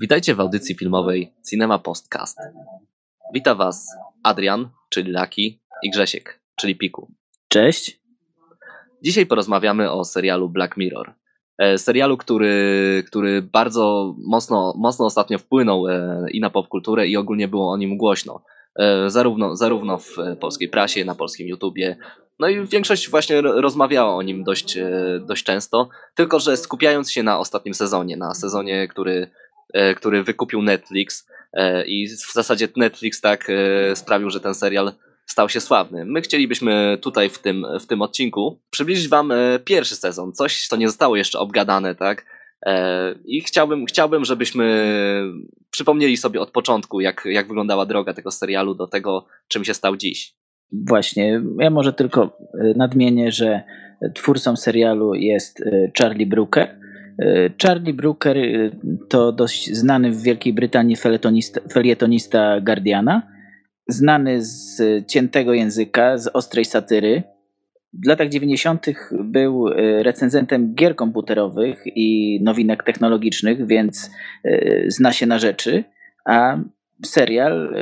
Witajcie w audycji filmowej Cinema Postcast. Witam Was Adrian, czyli Laki, i Grzesiek, czyli Piku. Cześć. Dzisiaj porozmawiamy o serialu Black Mirror. E, serialu, który, który bardzo mocno, mocno ostatnio wpłynął e, i na popkulturę, i ogólnie było o nim głośno. E, zarówno, zarówno w polskiej prasie, na polskim YouTubie. No i większość właśnie rozmawiała o nim dość, dość często, tylko że skupiając się na ostatnim sezonie, na sezonie, który który wykupił Netflix i w zasadzie Netflix tak sprawił, że ten serial stał się sławny. My chcielibyśmy tutaj w tym, w tym odcinku przybliżyć wam pierwszy sezon, coś co nie zostało jeszcze obgadane, tak? I chciałbym, chciałbym, żebyśmy przypomnieli sobie od początku, jak, jak wyglądała droga tego serialu do tego, czym się stał dziś. Właśnie, ja może tylko nadmienię, że twórcą serialu jest Charlie Brooker, E, Charlie Brooker e, to dość znany w Wielkiej Brytanii felietonista, felietonista Guardiana, znany z ciętego języka, z ostrej satyry. W latach 90. był e, recenzentem gier komputerowych i nowinek technologicznych, więc zna się na rzeczy, a serial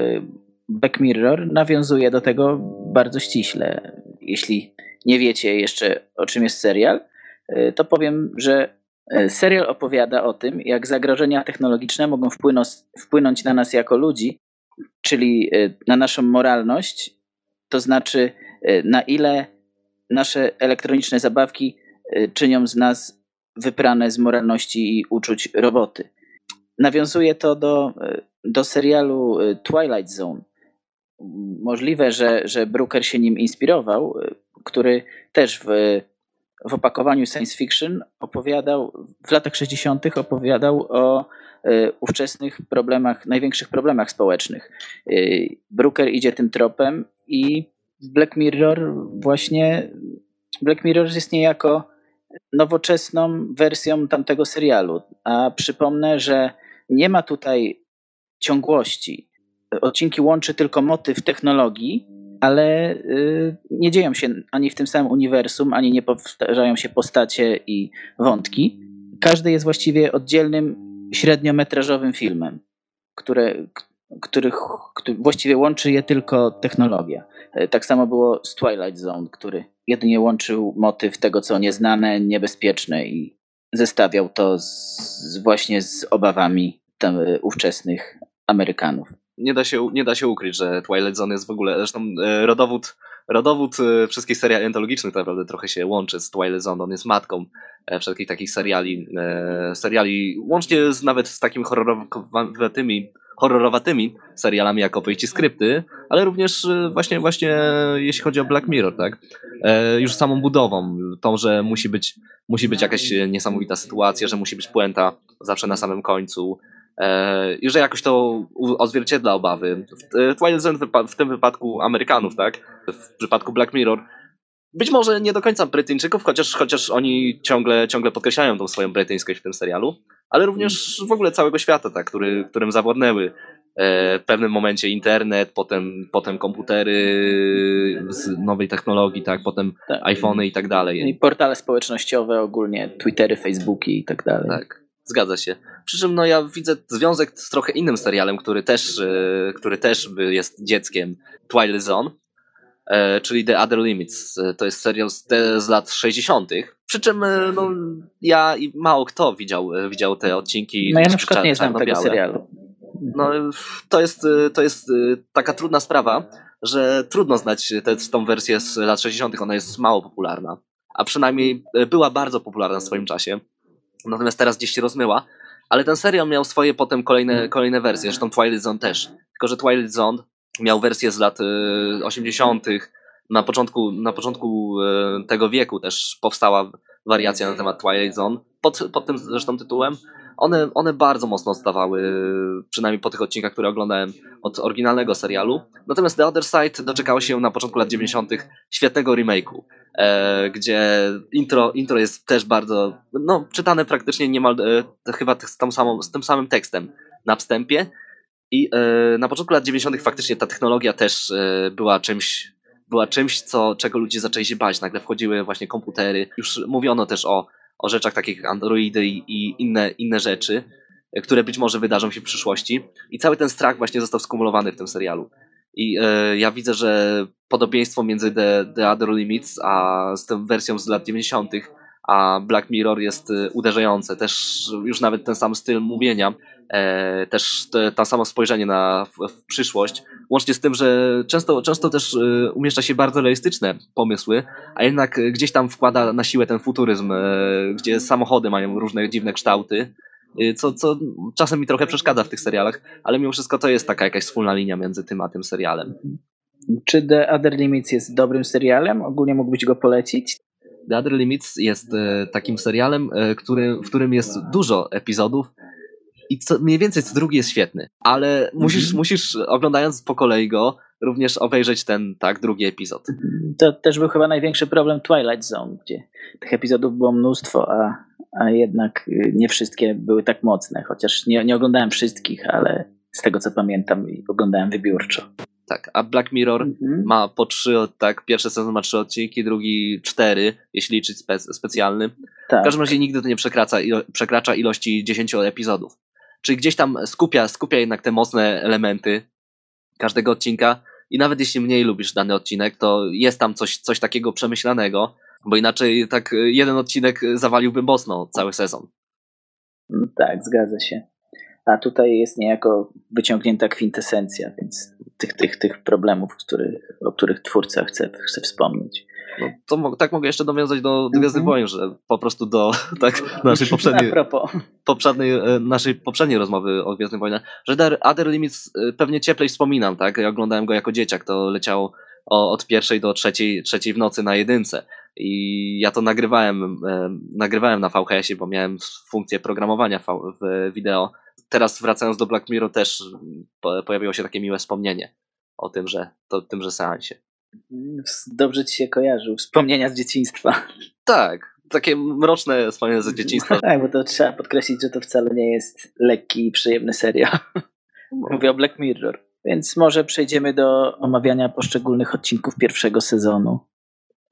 Back Mirror nawiązuje do tego bardzo ściśle. Jeśli nie wiecie jeszcze o czym jest serial, to powiem, że E, serial opowiada o tym, jak zagrożenia technologiczne mogą wpłynąć, wpłynąć na nas jako ludzi, czyli e, na naszą moralność, to znaczy e, na ile nasze elektroniczne zabawki czynią z nas wyprane z moralności i uczuć roboty. Nawiązuje to do, do serialu Twilight Zone. Możliwe, że, że Brooker się nim inspirował, który też w w opakowaniu science fiction opowiadał, w latach 60. opowiadał o ówczesnych problemach, największych problemach społecznych. Y, Brooker idzie tym tropem i Black Mirror właśnie Black Mirror jest niejako nowoczesną wersją tamtego serialu. A przypomnę, że nie ma tutaj ciągłości. Odcinki łączy tylko motyw technologii, ale y, nie dzieją się ani w tym samym uniwersum, ani nie powtarzają się postacie i wątki. Każdy jest właściwie oddzielnym, średniometrażowym filmem, które, których, który właściwie łączy je tylko technologia. E, tak samo było z Twilight Zone, który jedynie łączył motyw tego, co nieznane, niebezpieczne i zestawiał to z, właśnie z obawami tam, e, ówczesnych Amerykanów nie da się, nie da się ukryć, że Twilight Zone jest w ogóle, zresztą e, rodowód, rodowód e, wszystkich seriali antologicznych tak naprawdę trochę się łączy z Twilight Zone, on jest matką e, wszelkich takich seriali, seriali łącznie z, nawet z takimi horrorowatymi, horrorowatymi serialami jak opowieści skrypty, ale również właśnie, właśnie jeśli chodzi o Black Mirror, tak? Już samą budową, tą, że musi być, musi być jakaś niesamowita sytuacja, że musi być puenta zawsze na samym końcu, E, i że jakoś to odzwierciedla obawy. W Twilight Zone w tym wypadku Amerykanów, tak? W przypadku Black Mirror być może nie do końca Brytyjczyków, chociaż, chociaż oni ciągle, ciągle podkreślają tą swoją brytyjskość w tym serialu, ale również w ogóle całego świata, tak, który, którym zawładnęły e, w pewnym momencie internet, potem, potem komputery z nowej technologii, tak, potem tak. iPhony i tak dalej. I portale społecznościowe ogólnie, Twittery, Facebooki i tak dalej. Tak. Zgadza się. Przy czym no, ja widzę związek z trochę innym serialem, który też, e, który też jest dzieckiem Twilight Zone, e, czyli The Other Limits. E, to jest serial z, te, z lat 60. Przy czym no, ja i mało kto widział, widział te odcinki. No ja na przykład nie znam tego serialu. No, to, jest, to jest taka trudna sprawa, że trudno znać tę tą wersję z lat 60. Ona jest mało popularna. A przynajmniej była bardzo popularna w swoim czasie natomiast teraz gdzieś się rozmyła. Ale ten serial miał swoje potem kolejne, mhm. kolejne wersje, zresztą Twilight Zone też. Tylko, że Twilight Zone miał wersję z lat 80. Y, na początku, na początku y, tego wieku też powstała wariacja na temat Twilight Zone, pod, pod tym zresztą tytułem. One, one bardzo mocno odstawały, przynajmniej po tych odcinkach, które oglądałem od oryginalnego serialu. Natomiast The Other Side doczekało się na początku lat 90. świetnego remake'u, e, gdzie intro, intro jest też bardzo, no, czytane praktycznie niemal e, chyba z, tą samą, z tym samym tekstem na wstępie. I e, na początku lat 90. faktycznie ta technologia też e, była czymś, była czymś, co, czego ludzie zaczęli się bać. Nagle wchodziły właśnie komputery. Już mówiono też o, o rzeczach takich jak Androidy i, inne, inne rzeczy, które być może wydarzą się w przyszłości. I cały ten strach właśnie został skumulowany w tym serialu. I e, ja widzę, że podobieństwo między The, The Other Limits a z tą wersją z lat 90 a Black Mirror jest e, uderzające. Też już nawet ten sam styl mówienia, e, też te, to samo spojrzenie na w, w, przyszłość, łącznie z tym, że często, często też e, umieszcza się bardzo realistyczne pomysły, a jednak gdzieś tam wkłada na siłę ten futuryzm, e, gdzie samochody mają różne dziwne kształty, e, co, co czasem mi trochę przeszkadza w tych serialach, ale mimo wszystko to jest taka jakaś wspólna linia między tym a tym serialem. Czy The Other Limits jest dobrym serialem? Ogólnie mógłbyś go polecić? The Other Limits jest e, takim serialem, e, który, w którym jest dużo epizodów i co, mniej więcej co drugi jest świetny, ale musisz, -hmm. musisz oglądając po kolei go również obejrzeć ten, tak, drugi epizod. To też był chyba największy problem Twilight Zone, gdzie tych epizodów było mnóstwo, a, a jednak nie wszystkie były tak mocne, chociaż nie, nie oglądałem wszystkich, ale z tego co pamiętam oglądałem wybiórczo. Tak, a Black Mirror mhm. ma po trzy, tak, pierwszy sezon ma trzy odcinki, drugi cztery, jeśli liczyć spe specjalny. Tak. W każdym razie nigdy to nie przekracza, ilo przekracza ilości 10 epizodów. Czyli gdzieś tam skupia, skupia jednak te mocne elementy każdego odcinka i nawet jeśli mniej lubisz dany odcinek, to jest tam coś, coś takiego przemyślanego, bo inaczej tak jeden odcinek zawaliłby mocno cały sezon. Tak, zgadza się. A tutaj jest niejako wyciągnięta kwintesencja, więc tych, tych, tych problemów, który, o których twórca chce, chce wspomnieć. No, to tak mogę jeszcze nawiązać do Gwiezdnych mm -hmm. Wojen, że po prostu do tak, naszej poprzedniej, poprzedniej, e, naszej poprzedniej rozmowy o Gwiezdnych Wojnach, że The Other Limits e, pewnie cieplej wspominam, tak? Ja oglądałem go jako dzieciak, to leciało od pierwszej do trzeciej, trzeciej w nocy na jedynce. I ja to nagrywałem, e, nagrywałem na VHS-ie, bo miałem funkcję programowania w wideo teraz wracając do Black Mirror też pojawiło się takie miłe wspomnienie o tym, że to, tymże seansie. Dobrze ci się kojarzył, wspomnienia z dzieciństwa. Tak, takie mroczne wspomnienia z dzieciństwa. tak, bo to trzeba podkreślić, że to wcale nie jest lekki i przyjemny serial. No. Mówię o Black Mirror. Więc może przejdziemy do omawiania poszczególnych odcinków pierwszego sezonu.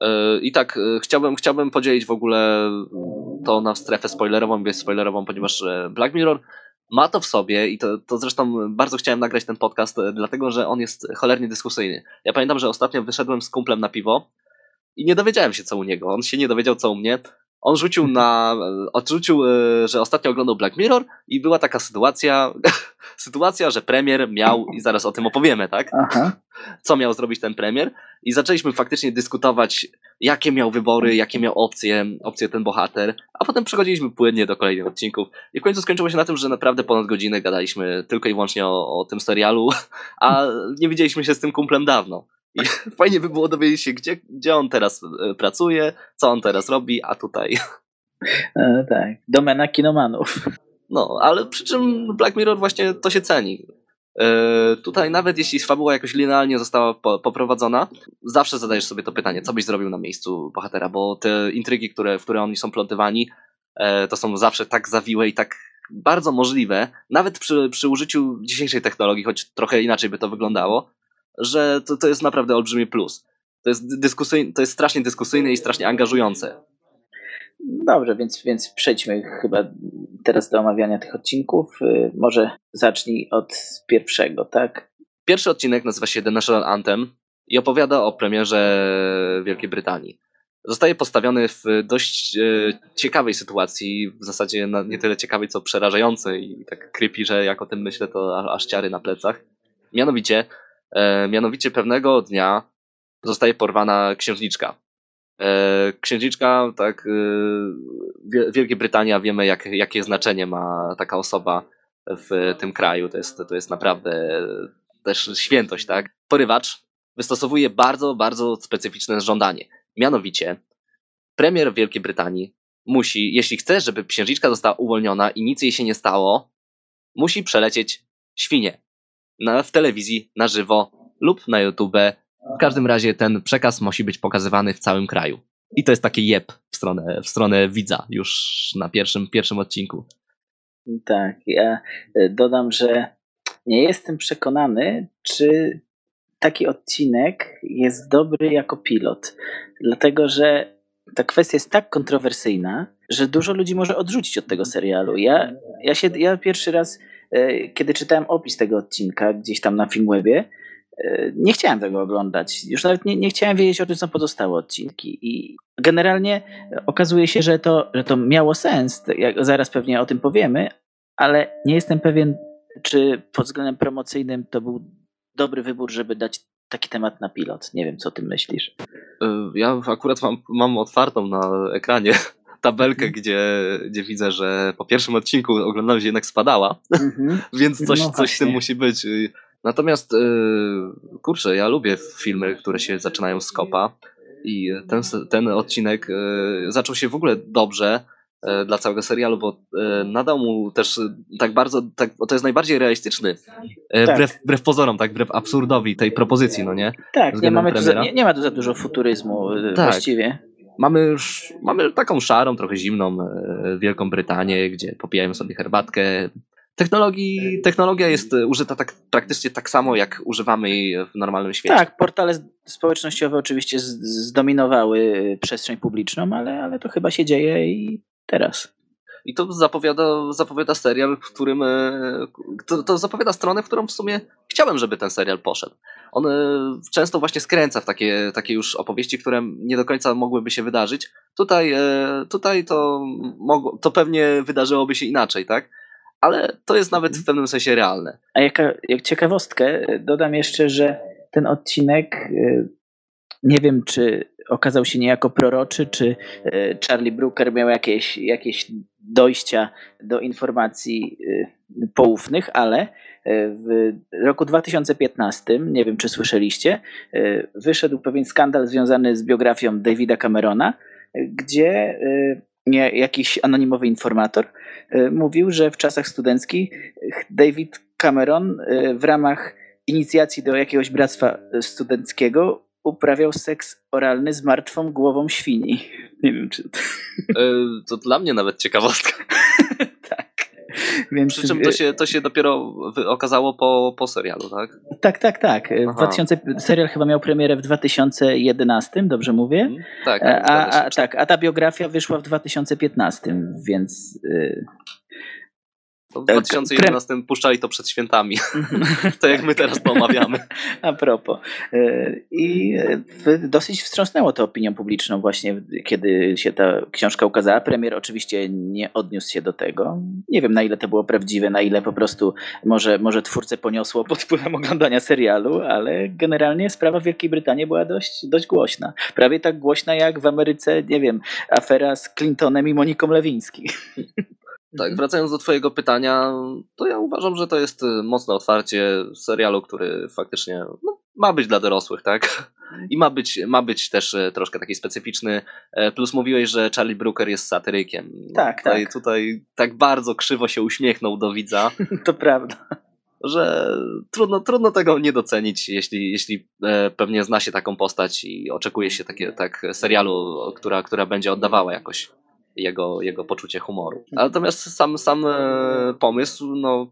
E, I tak, e, chciałbym, chciałbym podzielić w ogóle to na strefę spoilerową i bezspoilerową, ponieważ e, Black Mirror ma to w sobie i to, to zresztą bardzo chciałem nagrać ten podcast, e, dlatego że on jest cholernie dyskusyjny. Ja pamiętam, że ostatnio wyszedłem z kumplem na piwo i nie dowiedziałem się co u niego. On się nie dowiedział co u mnie. On rzucił na, odrzucił, e, że ostatnio oglądał Black Mirror i była taka sytuacja, sytuacja, że premier miał, i zaraz o tym opowiemy, tak? Aha. Co miał zrobić ten premier i zaczęliśmy faktycznie dyskutować, jakie miał wybory, jakie miał opcje, opcje ten bohater, a potem przechodziliśmy płynnie do kolejnych odcinków i w końcu skończyło się na tym, że naprawdę ponad godzinę gadaliśmy tylko i wyłącznie o, o tym serialu, a nie widzieliśmy się z tym kumplem dawno. I fajnie by było dowiedzieć się, gdzie, gdzie on teraz e, pracuje, co on teraz robi, a tutaj. E, tak, domena kinomanów. No, ale przy czym Black Mirror właśnie to się ceni. E, tutaj nawet jeśli fabuła jakoś linealnie została po, poprowadzona, zawsze zadajesz sobie to pytanie, co byś zrobił na miejscu bohatera, bo te intrygi, które, w które oni są plotywani, e, to są zawsze tak zawiłe i tak bardzo możliwe, nawet przy, przy użyciu dzisiejszej technologii, choć trochę inaczej by to wyglądało, że to, to jest naprawdę olbrzymi plus. To jest, dyskusyjne, to jest strasznie dyskusyjne i strasznie angażujące. Dobrze, więc, więc przejdźmy chyba teraz do omawiania tych odcinków. Y, może zacznij od pierwszego, tak? Pierwszy odcinek nazywa się The National Anthem i opowiada o premierze Wielkiej Brytanii. Zostaje postawiony w dość e, ciekawej sytuacji, w zasadzie nie tyle ciekawej, co przerażającej i tak creepy, że jak o tym myślę, to aż ciary na plecach. Mianowicie mianowicie pewnego dnia zostaje porwana księżniczka. E, księżniczka, tak, e, Wielkiej Brytania wiemy, jak, jakie znaczenie ma taka osoba w tym kraju. To jest, to jest naprawdę też świętość, tak? Porywacz wystosowuje bardzo, bardzo specyficzne żądanie. Mianowicie, premier Wielkiej Brytanii musi, jeśli chce, żeby księżniczka została uwolniona i nic jej się nie stało, musi przelecieć świnie na, w telewizji na żywo lub na YouTube. W każdym razie ten przekaz musi być pokazywany w całym kraju. I to jest taki jeb w stronę, w stronę widza już na pierwszym, pierwszym odcinku. Tak, ja e, dodam, że nie jestem przekonany, czy taki odcinek jest dobry jako pilot. Dlatego, że ta kwestia jest tak kontrowersyjna, że dużo ludzi może odrzucić od tego serialu. Ja, ja, się, ja pierwszy raz, kiedy czytałem opis tego odcinka gdzieś tam na Filmwebie, e, nie chciałem tego oglądać. Już nawet nie, nie chciałem wiedzieć o tym, co pozostałe odcinki. I generalnie okazuje się, że to, że to miało sens. Jak zaraz pewnie o tym powiemy, ale nie jestem pewien, czy pod względem promocyjnym to był dobry wybór, żeby dać taki temat na pilot. Nie wiem, co ty myślisz. Ja akurat mam, mam otwartą na ekranie tabelkę, gdzie, gdzie widzę, że po pierwszym odcinku oglądalność jednak spadała, mhm. więc coś, no coś w tym musi być. Natomiast y, kurczę, ja lubię filmy, które się zaczynają z kopa i ten, ten odcinek y, zaczął się w ogóle dobrze E, dla całego serialu, bo nadał mu też tak bardzo, tak, to jest najbardziej realistyczny, tak. wbrew, wbrew pozorom, tak, wbrew absurdowi tej propozycji, no nie? Tak, nie, mamy tu za, nie, nie, ma tu za dużo futuryzmu tak. właściwie. Mamy już, mamy taką szarą, trochę zimną Wielką Brytanię, gdzie popijają sobie herbatkę, Technologii, technologia jest użyta tak, praktycznie tak samo, jak używamy jej w normalnym świecie. Tak, portale społecznościowe oczywiście zdominowały przestrzeń publiczną, ale, ale to chyba się dzieje i teraz. I to zapowiada, zapowiada serial, w którym. E, to, to, zapowiada stronę, w którą w sumie chciałem, żeby ten serial poszedł. On e, często właśnie skręca w takie, takie już opowieści, które nie do końca mogłyby się wydarzyć. Tutaj, e, tutaj to, mogło, to pewnie wydarzyłoby się inaczej, tak? Ale to jest nawet w pewnym sensie realne. A jaka, jak ciekawostkę dodam jeszcze, że ten odcinek nie wiem, czy okazał się niejako proroczy, czy e, Charlie Brooker miał jakieś, jakieś dojścia do informacji e, poufnych, ale e, w roku 2015, nie wiem czy słyszeliście, wyszedł pewien skandal związany z biografią Davida Camerona, gdzie jakiś anonimowy informator mówił, że w czasach studenckich David Cameron w ramach inicjacji do jakiegoś bractwa studenckiego uprawiał seks oralny z martwą głową świni. Nie wiem, czy. To, e, to dla mnie nawet ciekawostka. tak. Więc... Przy czym to się, to się dopiero okazało po, po serialu, tak? Tak, tak, tak. 2000, serial chyba miał premierę w 2011, dobrze mówię? Hmm, tak. A, a, a, tak, a ta biografia wyszła w 2015, więc. Y, w 2011 Pre... puszczali to przed świętami. to jak my teraz to omawiamy. A propos. E, I e, dosyć wstrząsnęło to opinią publiczną właśnie, kiedy się ta książka ukazała. Premier oczywiście nie odniósł się do tego. Nie wiem na ile to było prawdziwe, na ile po prostu może, może twórcę poniosło pod wpływem oglądania serialu, ale generalnie sprawa w Wielkiej Brytanii była dość, dość głośna. Prawie tak głośna jak w Ameryce, nie wiem, afera z Clintonem i Moniką Lewiński. Tak, wracając do Twojego pytania, to ja uważam, że to jest y, mocne otwarcie serialu, który faktycznie no, ma być dla dorosłych, tak? Mhm. I ma być, ma być też y, troszkę taki specyficzny. E, plus mówiłeś, że Charlie Brooker jest satyrykiem. Tak, tutaj, tak. Tutaj tak bardzo krzywo się uśmiechnął do widza. to prawda. Że trudno, trudno tego nie docenić, jeśli, jeśli e, pewnie zna się taką postać i oczekuje się takie, tak serialu, która, która będzie oddawała jakoś jego, jego poczucie humoru. Natomiast sam, sam e, pomysł no,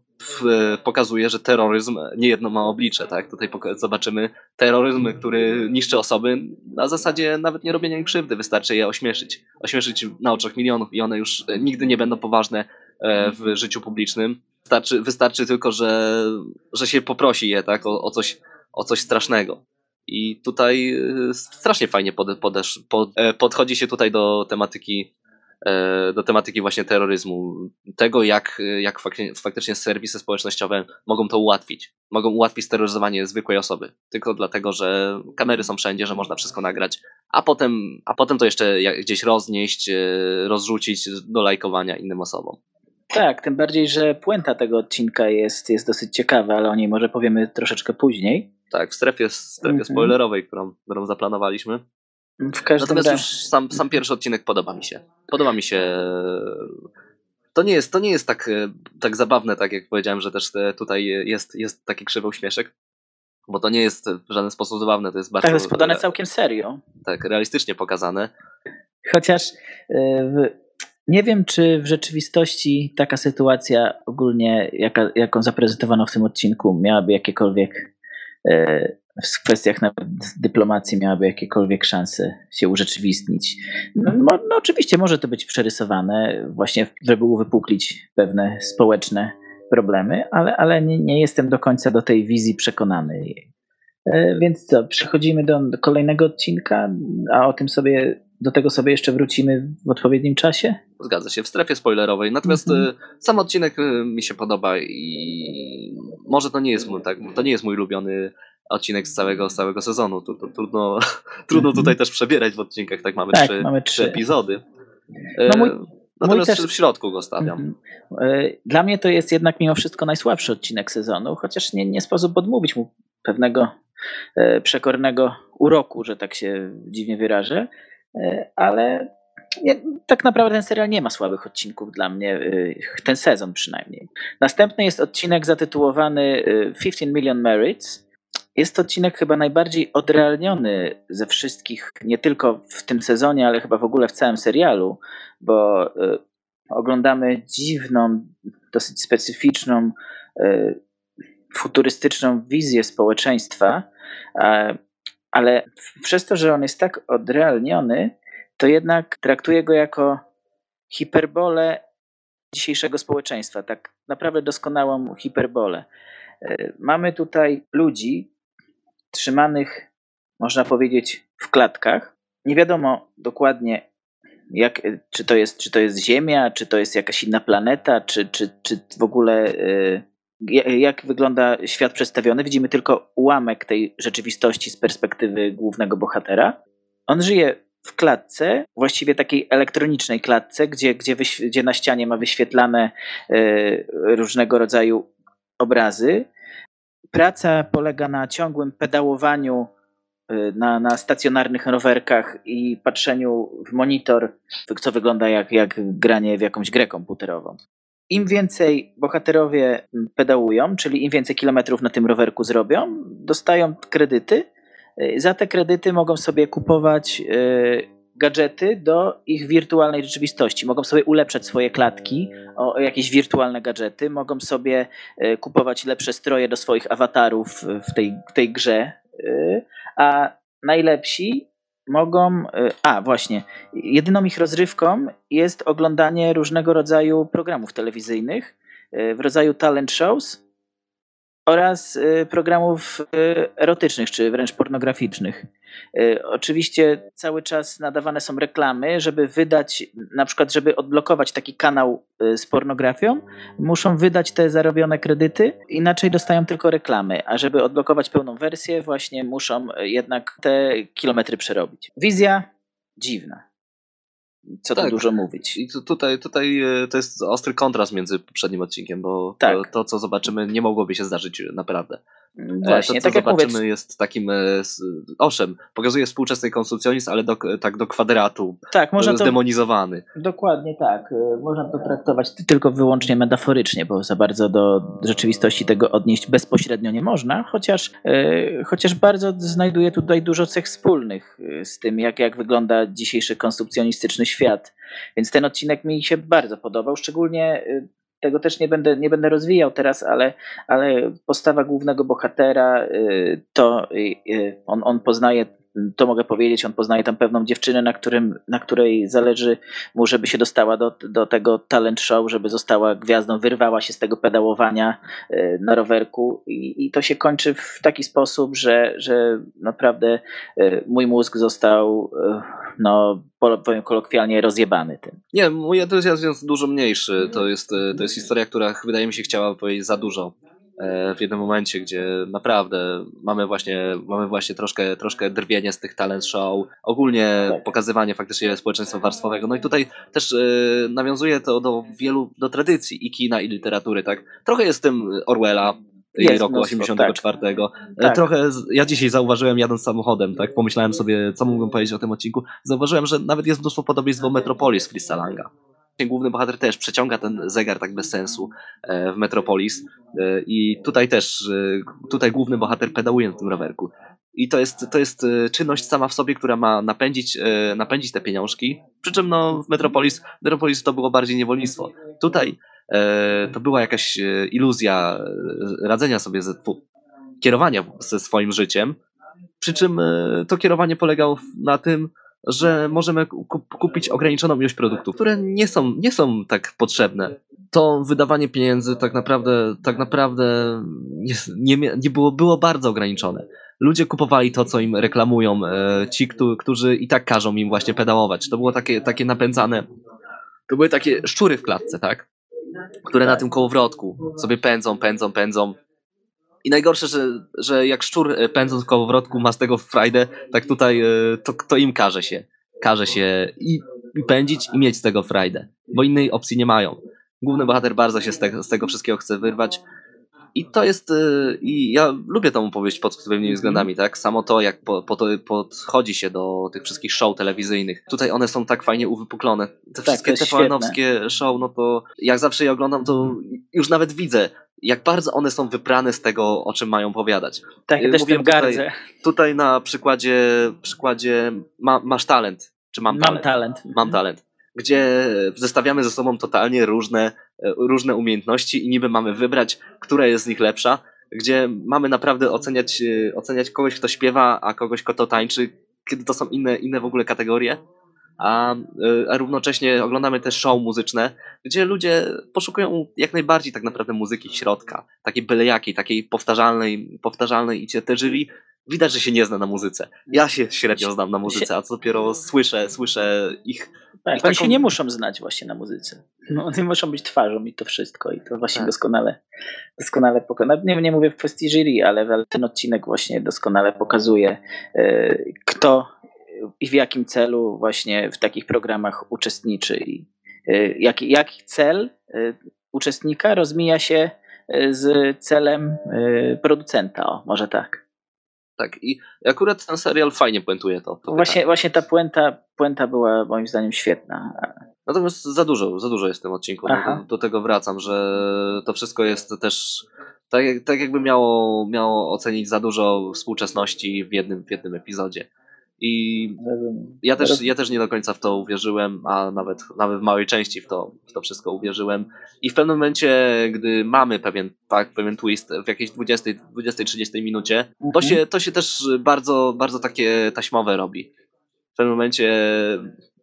pokazuje, że terroryzm niejedno ma oblicze. Tak? Tutaj zobaczymy terroryzm, który niszczy osoby na zasadzie nawet nie robienia im krzywdy, wystarczy je ośmieszyć. Ośmieszyć na oczach milionów i one już nigdy nie będą poważne e, w życiu publicznym. Wystarczy, wystarczy tylko, że, że się poprosi je tak, o, o, coś, o coś strasznego. I tutaj e, strasznie fajnie pod, podesz, pod, podchodzi się tutaj do tematyki E, do tematyki właśnie terroryzmu, tego jak, jak faktycznie serwisy społecznościowe mogą to ułatwić. Mogą ułatwić terroryzowanie zwykłej osoby, tylko dlatego, że kamery są wszędzie, że można wszystko nagrać, a potem, a potem to jeszcze gdzieś roznieść, e, rozrzucić do lajkowania innym osobom. Tak, tym bardziej, że puenta tego odcinka jest, jest dosyć ciekawa, ale o niej może powiemy troszeczkę później. Tak, w strefie, strefie mm -hmm. spoilerowej, którą, którą zaplanowaliśmy. W każdym Natomiast razie. już sam, sam pierwszy odcinek podoba mi się. Podoba mi się. To nie jest, to nie jest tak, e, tak zabawne, tak jak powiedziałem, że też te, tutaj jest, jest taki krzywy uśmieszek. Bo to nie jest w żaden sposób zabawne, to jest bardzo Tak, jest podane całkiem serio. tak, realistycznie pokazane. Chociaż e, w, nie wiem, czy w rzeczywistości taka sytuacja ogólnie, jaka, jaką zaprezentowano w tym odcinku, miałaby jakiekolwiek w kwestiach nawet dyplomacji miałaby jakiekolwiek szanse się urzeczywistnić. No, no, no oczywiście może to być przerysowane, właśnie żeby uwypuklić pewne społeczne problemy, ale, ale nie, nie jestem do końca do tej wizji przekonany. E, Więc co, przechodzimy do, do kolejnego odcinka, a o tym sobie, do tego sobie jeszcze wrócimy w odpowiednim czasie? Zgadza się, w strefie spoilerowej. Natomiast Mhm. e, sam odcinek e, mi się podoba i może to nie jest mój, tak, to nie jest mój ulubiony odcinek z całego, z całego sezonu. Tu, tu, trudno, trudno Mhm. tutaj też przebierać w odcinkach, tak mamy, Tak, trzy, mamy trzy trzy. epizody. No mój- E, Natomiast też- w środku go stawiam. Mhm. Dla mnie to jest jednak mimo wszystko najsłabszy odcinek sezonu, chociaż nie, nie sposób odmówić mu pewnego przekornego uroku, że tak się dziwnie wyrażę, ale nie, tak naprawdę ten serial nie ma słabych odcinków dla mnie, e, ten sezon przynajmniej. Następny jest odcinek zatytułowany e, 15 Million Merits. Jest to odcinek chyba najbardziej odrealniony ze wszystkich, nie tylko w tym sezonie, ale chyba w ogóle w całym serialu, bo e, oglądamy dziwną, dosyć specyficzną, e, futurystyczną wizję społeczeństwa, e, ale przez to, że on jest tak odrealniony, to jednak traktuję go jako hiperbolę dzisiejszego społeczeństwa, tak naprawdę doskonałą hiperbolę. E, Mamy tutaj ludzi trzymanych, można powiedzieć, w klatkach. Nie wiadomo dokładnie, jak, czy, to jest, czy to jest Ziemia, czy to jest jakaś inna planeta, czy, czy, czy w ogóle y, ja- jak wygląda świat przedstawiony. Widzimy tylko ułamek tej rzeczywistości z perspektywy głównego bohatera. On żyje w klatce, właściwie takiej elektronicznej klatce, gdzie, gdzie, gdzie na ścianie ma wyświetlane y, różnego rodzaju obrazy. Praca polega na ciągłym pedałowaniu y, na, na stacjonarnych rowerkach i patrzeniu w monitor, co wygląda jak, jak granie w jakąś grę komputerową. Im więcej bohaterowie pedałują, czyli im więcej kilometrów na tym rowerku zrobią, dostają kredyty. Y, Za te kredyty mogą sobie kupować y, gadżety do ich wirtualnej rzeczywistości. Mogą sobie ulepszać swoje klatki o, jakieś wirtualne gadżety, mogą sobie y, kupować lepsze stroje do swoich awatarów w tej, tej grze. A najlepsi mogą. y, A, właśnie. Jedyną ich rozrywką jest oglądanie różnego rodzaju programów telewizyjnych y, w rodzaju talent shows oraz y, programów y, erotycznych czy wręcz pornograficznych. Y, Oczywiście cały czas nadawane są reklamy, żeby wydać, na przykład, żeby odblokować taki kanał z pornografią, muszą wydać te zarobione kredyty, inaczej dostają tylko reklamy, a żeby odblokować pełną wersję, właśnie muszą jednak te kilometry przerobić. Wizja dziwna. Co tu Tak. dużo mówić. I tu, tutaj, tutaj e, to jest ostry kontrast między poprzednim odcinkiem, bo Tak. to, to, co zobaczymy, nie mogłoby się zdarzyć naprawdę. E, Właśnie, to, co tak jak zobaczymy, mówię, jest takim. e, Owszem, pokazuje współczesny konsumpcjonizm, ale do, tak do kwadratu. tak, można to zdemonizowany. Dokładnie tak. Można to traktować ty- tylko wyłącznie metaforycznie, bo za bardzo do rzeczywistości tego odnieść bezpośrednio nie można, chociaż, chociaż bardzo znajduje tutaj dużo cech wspólnych z tym, jak, jak wygląda dzisiejszy konsumpcjonistyczny świat. Więc ten odcinek mi się bardzo podobał, szczególnie tego też nie będę, nie będę rozwijał teraz, ale, ale postawa głównego bohatera, y, to y, y, on, on poznaje, to mogę powiedzieć, on poznaje tam pewną dziewczynę, na, którym, na której zależy mu, żeby się dostała do, do tego talent show, żeby została gwiazdą, wyrwała się z tego pedałowania y, na rowerku i, i to się kończy w taki sposób, że, że naprawdę y, mój mózg został, y, no po- powiem kolokwialnie, rozjebany tym. Nie, mój entuzjazm jest dużo mniejszy. To jest, e, to jest historia, która wydaje mi się chciała powiedzieć za dużo. E, W jednym momencie, gdzie naprawdę mamy właśnie, mamy właśnie troszkę, troszkę drwienie z tych talent show, ogólnie Tak. pokazywanie faktycznie społeczeństwa warstwowego. No i tutaj też e, nawiązuje to do wielu, do tradycji i kina, i literatury, tak? Trochę jest tym Orwella, Jest roku mnóstwo, 84. E, Tak. Trochę, ja dzisiaj zauważyłem jadąc samochodem, tak, pomyślałem sobie, co mógłbym powiedzieć o tym odcinku. Zauważyłem, że nawet jest mnóstwo podobieństw do Metropolis Freestalanga. Główny bohater też przeciąga ten zegar tak bez sensu e, w Metropolis e, i tutaj też, e, tutaj główny bohater pedałuje na tym rowerku. I to jest, to jest czynność sama w sobie, która ma napędzić, napędzić te pieniążki. Przy czym no, w Metropolis, Metropolis to było bardziej niewolnictwo. Tutaj to była jakaś iluzja radzenia sobie ze, kierowania ze swoim życiem. Przy czym to kierowanie polegało na tym, że możemy kup, kupić ograniczoną ilość produktów, które nie są, nie są tak potrzebne. To wydawanie pieniędzy tak naprawdę, tak naprawdę nie, nie, było, było bardzo ograniczone. Ludzie kupowali to, co im reklamują, e, ci, którzy i tak każą im właśnie pedałować. To było takie, takie napędzane. To były takie szczury w klatce, tak? Które na tym kołowrotku sobie pędzą, pędzą, pędzą. I najgorsze, że, że jak szczur e, pędząc w kołowrotku ma z tego frajdę, tak tutaj e, to, to im każe się. Każe się i, i pędzić i mieć z tego frajdę. Bo innej opcji nie mają. Główny bohater bardzo się z tego, z tego wszystkiego chce wyrwać. I to jest. e, I ja lubię tą opowieść pod pewnymi względami, tak? Samo to, jak po, po to podchodzi się do tych wszystkich show telewizyjnych. Tutaj one są tak fajnie uwypuklone. Te to wszystkie TVN-owskie show, no to jak zawsze je oglądam, to już nawet widzę, jak bardzo one są wyprane z tego, o czym mają powiadać. Tak, ja Y, też tym tutaj-. Tutaj na przykładzie, przykładzie ma, masz talent, czy mam, Mam talent? talent. Mam talent. Gdzie zestawiamy ze sobą totalnie różne, e, różne umiejętności i niby mamy wybrać, która jest z nich lepsza. Gdzie mamy naprawdę oceniać, e, oceniać kogoś, kto śpiewa, a kogoś, kto tańczy, kiedy to są inne, inne w ogóle kategorie. A, e, a równocześnie oglądamy też show muzyczne, gdzie ludzie poszukują jak najbardziej tak naprawdę muzyki środka, takiej byle jakiej, takiej powtarzalnej, powtarzalnej i te jury widać, że się nie zna na muzyce. Ja się średnio znam na muzyce, a co dopiero słyszę, słyszę ich. Tak, I oni taką- się nie muszą znać właśnie na muzyce. No, oni muszą być twarzą i to wszystko. I to właśnie Tak. doskonale, doskonale pokazuje. Nie, nie mówię w kwestii jury, ale ten odcinek właśnie doskonale pokazuje, e, kto i w jakim celu właśnie w takich programach uczestniczy. I e, jaki, jaki cel e, uczestnika rozmija się z celem producenta. O, może tak. Tak, i akurat ten serial fajnie puentuje to. to Właśnie, właśnie ta puenta, puenta była moim zdaniem świetna. Natomiast za dużo, za dużo jest w tym odcinku. No, do, do tego wracam, że to wszystko jest też tak, tak jakby miało, miało ocenić za dużo współczesności w jednym, w jednym epizodzie. I ja też, ja też nie do końca w to uwierzyłem, a nawet, nawet w małej części w to, w to wszystko uwierzyłem. I w pewnym momencie, gdy mamy pewien, tak, pewien twist w jakiejś 20, 20-30 minucie, to Mhm. się, to się też bardzo, bardzo takie taśmowe robi. W pewnym momencie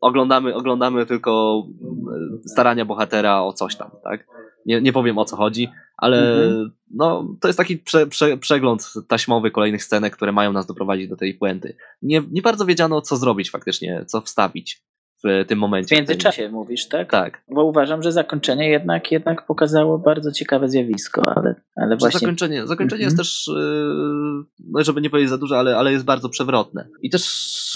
oglądamy, oglądamy tylko e, starania bohatera o coś tam, tak? Nie, nie powiem o co chodzi, ale Mhm. no, to jest taki prze, prze, przegląd taśmowy kolejnych scenek, które mają nas doprowadzić do tej puenty. Nie, nie bardzo wiedziano, co zrobić faktycznie, co wstawić w tym W momencie. międzyczasie mówisz, tak? Tak. Bo uważam, że zakończenie jednak, jednak pokazało bardzo ciekawe zjawisko, ale, ale właśnie. Zakończenie, zakończenie Mhm. jest też, yy, no żeby nie powiedzieć za dużo, ale, ale jest bardzo przewrotne. I też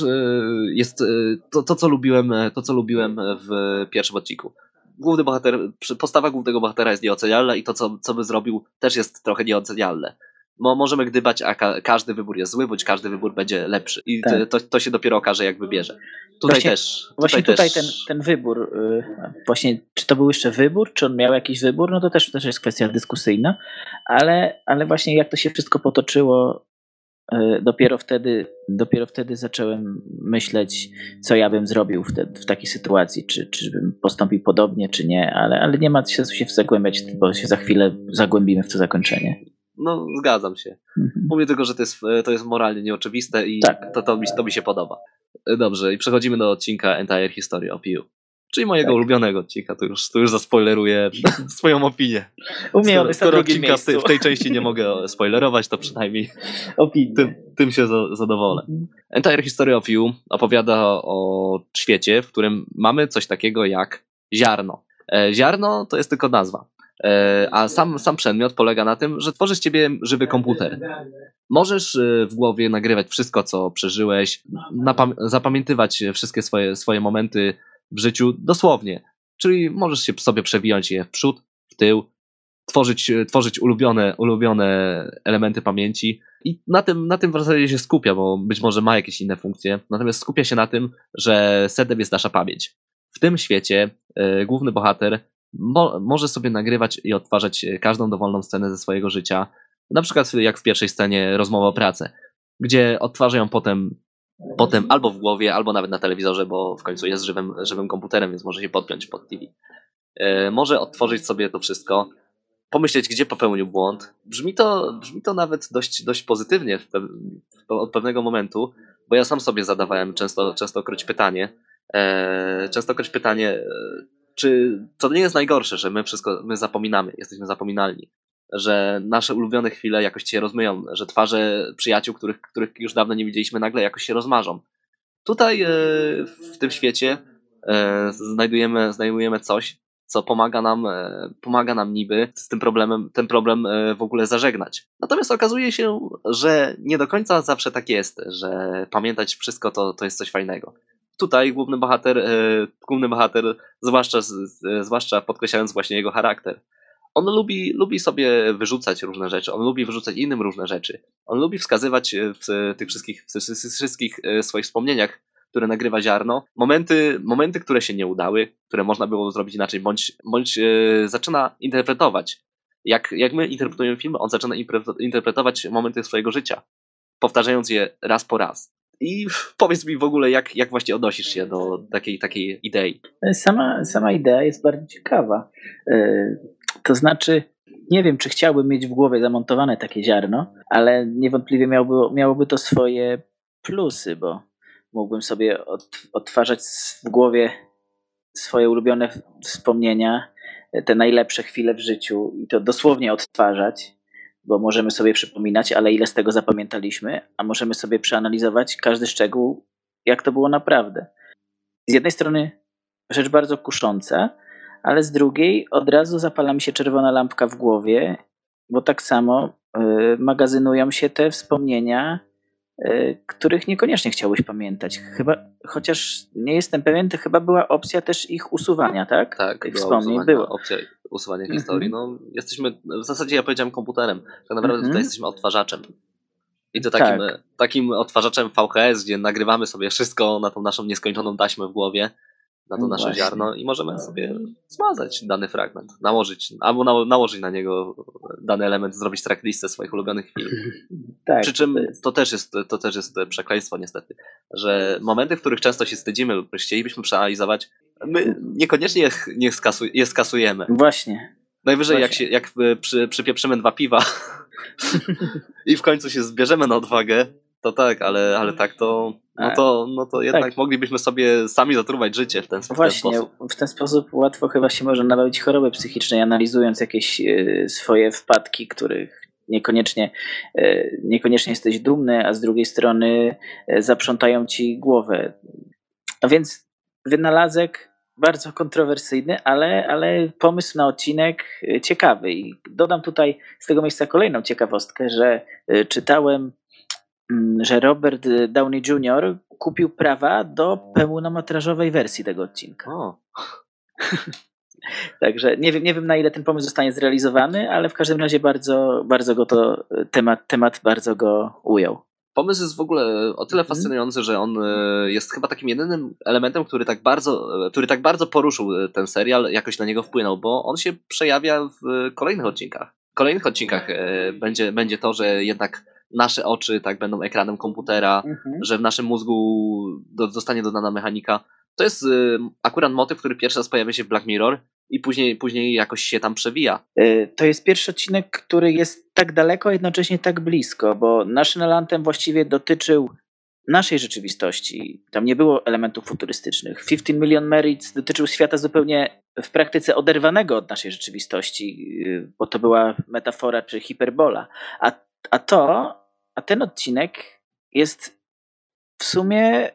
yy, jest yy, to, to, co lubiłem, to, co lubiłem w pierwszym odcinku. Główny bohater, postawa głównego bohatera jest nieocenialna i to, co, co by zrobił, też jest trochę nieocenialne. Bo możemy gdybać, a ka- każdy wybór jest zły, bądź każdy wybór będzie lepszy. I Tak. to, to, się dopiero okaże, jak wybierze. Tutaj Właśnie- też. Właśnie tutaj, też, ten, ten wybór, y, właśnie czy to był jeszcze wybór, czy on miał jakiś wybór, no to też, też jest kwestia dyskusyjna, ale, ale właśnie jak to się wszystko potoczyło, dopiero wtedy, dopiero wtedy zacząłem myśleć, co ja bym zrobił wtedy, w takiej sytuacji, czy, czy bym postąpił podobnie, czy nie, ale, ale nie ma się, się zagłębiać, bo się za chwilę zagłębimy w to zakończenie. No, zgadzam się. Mhm. Mówię tylko, że to jest, to jest moralnie nieoczywiste i Tak. to, to, mi, to mi się podoba. Dobrze, i przechodzimy do odcinka Entire History of You. Czyli mojego Tak. ulubionego odcinka, to już, to już zaspoileruję swoją opinię. U mnie skoro skoro odcinka w, tej- w tej części nie mogę spoilerować, to przynajmniej tym, tym się za, zadowolę. Mhm. Entire History of You opowiada o świecie, w którym mamy coś takiego jak ziarno. E, ziarno to jest tylko nazwa. E, a sam, sam przedmiot polega na tym, że tworzy z ciebie żywy komputer. Możesz e, w głowie nagrywać wszystko, co przeżyłeś, zapamiętywać wszystkie swoje, swoje momenty w życiu dosłownie. Czyli możesz się sobie przewijać je w przód, w tył tworzyć, tworzyć ulubione, ulubione elementy pamięci i na tym, na tym w zasadzie się skupia, bo być może ma jakieś inne funkcje, natomiast skupia się na tym, że sedem jest nasza pamięć. W tym świecie y, główny bohater mo może sobie nagrywać i odtwarzać każdą dowolną scenę ze swojego życia, na przykład jak w pierwszej scenie rozmowa o pracę, gdzie odtwarza ją potem, potem albo w głowie, albo nawet na telewizorze, bo w końcu jest żywym, żywym komputerem, więc może się podpiąć pod TV. Y, może odtworzyć sobie to wszystko, pomyśleć, gdzie popełnił błąd. Brzmi to, brzmi to nawet dość, dość pozytywnie od pewnego momentu, bo ja sam sobie zadawałem często, częstokroć pytanie, e, częstokroć pytanie, e, czy to nie jest najgorsze, że my wszystko, my zapominamy, jesteśmy zapominalni, że nasze ulubione chwile jakoś się rozmyją, że twarze przyjaciół, których, których już dawno nie widzieliśmy, nagle jakoś się rozmarzą. Tutaj e, w tym świecie e, znajdujemy, znajdujemy coś, co pomaga nam, e, pomaga nam niby z tym problemem, ten problem w ogóle zażegnać. Natomiast okazuje się, że nie do końca zawsze tak jest, że pamiętać wszystko to, to jest coś fajnego. Tutaj główny bohater, główny bohater zwłaszcza, zwłaszcza podkreślając właśnie jego charakter, on lubi, lubi sobie wyrzucać różne rzeczy, on lubi wyrzucać innym różne rzeczy. On lubi wskazywać w tych wszystkich, w wszystkich swoich wspomnieniach które nagrywa ziarno, momenty, momenty, które się nie udały, które można było zrobić inaczej, bądź, bądź zaczyna interpretować. Jak, jak my interpretujemy filmy, on zaczyna interpretować momenty swojego życia, powtarzając je raz po raz. I powiedz mi w ogóle, jak, jak właśnie odnosisz się do takiej, takiej idei? Sama, sama idea jest bardzo ciekawa. To znaczy, nie wiem, czy chciałbym mieć w głowie zamontowane takie ziarno, ale niewątpliwie miałoby, miałoby to swoje plusy, bo mógłbym sobie odtwarzać w głowie swoje ulubione wspomnienia, te najlepsze chwile w życiu i to dosłownie odtwarzać, bo możemy sobie przypominać, ale ile z tego zapamiętaliśmy, a możemy sobie przeanalizować każdy szczegół, jak to było naprawdę. Z jednej strony rzecz bardzo kusząca, ale z drugiej od razu zapala mi się czerwona lampka w głowie, bo tak samo y, magazynują się te wspomnienia E, których niekoniecznie chciałbyś pamiętać. Chyba, chociaż nie jestem pewien, to chyba była opcja też ich usuwania, tak? Tak, była wspomnień było. opcja usuwania -hmm. historii. No, jesteśmy, w zasadzie ja powiedziałem komputerem, tak naprawdę tutaj jesteśmy odtwarzaczem. I to takim, tak. takim odtwarzaczem VHS, gdzie nagrywamy sobie wszystko na tą naszą nieskończoną taśmę w głowie na to no nasze Właśnie. ziarno i możemy sobie zmazać dany fragment, nałożyć, albo na, nałożyć na niego dany element, zrobić tracklistę swoich ulubionych filmów. Tak, Przy czym to, jest... to, też jest, to też jest przekleństwo niestety, że momenty, w których często się wstydzimy lub chcielibyśmy przeanalizować, my niekoniecznie je, nie je skasujemy. Właśnie. Najwyżej Właśnie. jak, się, jak przy, przypieprzymy dwa piwa i w końcu się zbierzemy na odwagę, to tak, ale, ale tak to, no to, no to jednak tak. moglibyśmy sobie sami zatruwać życie w ten, w Właśnie, ten sposób. w ten sposób łatwo chyba się może nabawić choroby psychicznej, analizując jakieś e, swoje wpadki, których niekoniecznie, e, niekoniecznie jesteś dumny, a z drugiej strony e, zaprzątają ci głowę. A więc wynalazek bardzo kontrowersyjny, ale, ale pomysł na odcinek ciekawy. I dodam tutaj z tego miejsca kolejną ciekawostkę, że czytałem że Robert Downey Jr. kupił prawa do pełnometrażowej wersji tego odcinka. O. Także nie wiem, nie wiem na ile ten pomysł zostanie zrealizowany, ale w każdym razie bardzo, bardzo go to temat, temat bardzo go ujął. Pomysł jest w ogóle o tyle mhm. fascynujący, że on e, jest chyba takim jedynym elementem, który tak bardzo, który tak bardzo poruszył ten serial, jakoś na niego wpłynął, bo on się przejawia w kolejnych odcinkach. W kolejnych odcinkach e, będzie, będzie to, że jednak nasze oczy tak będą ekranem komputera, mhm. że w naszym mózgu do, zostanie dodana mechanika. To jest y, akurat motyw, który pierwszy raz pojawia się w Black Mirror i później, później jakoś się tam przewija. Y, to jest pierwszy odcinek, który jest tak daleko, a jednocześnie tak blisko, bo National Anthem właściwie dotyczył naszej rzeczywistości. Tam nie było elementów futurystycznych. 15 Million Merits dotyczył świata zupełnie w praktyce oderwanego od naszej rzeczywistości, y, bo to była metafora czy hiperbola. A, a to a ten odcinek jest w sumie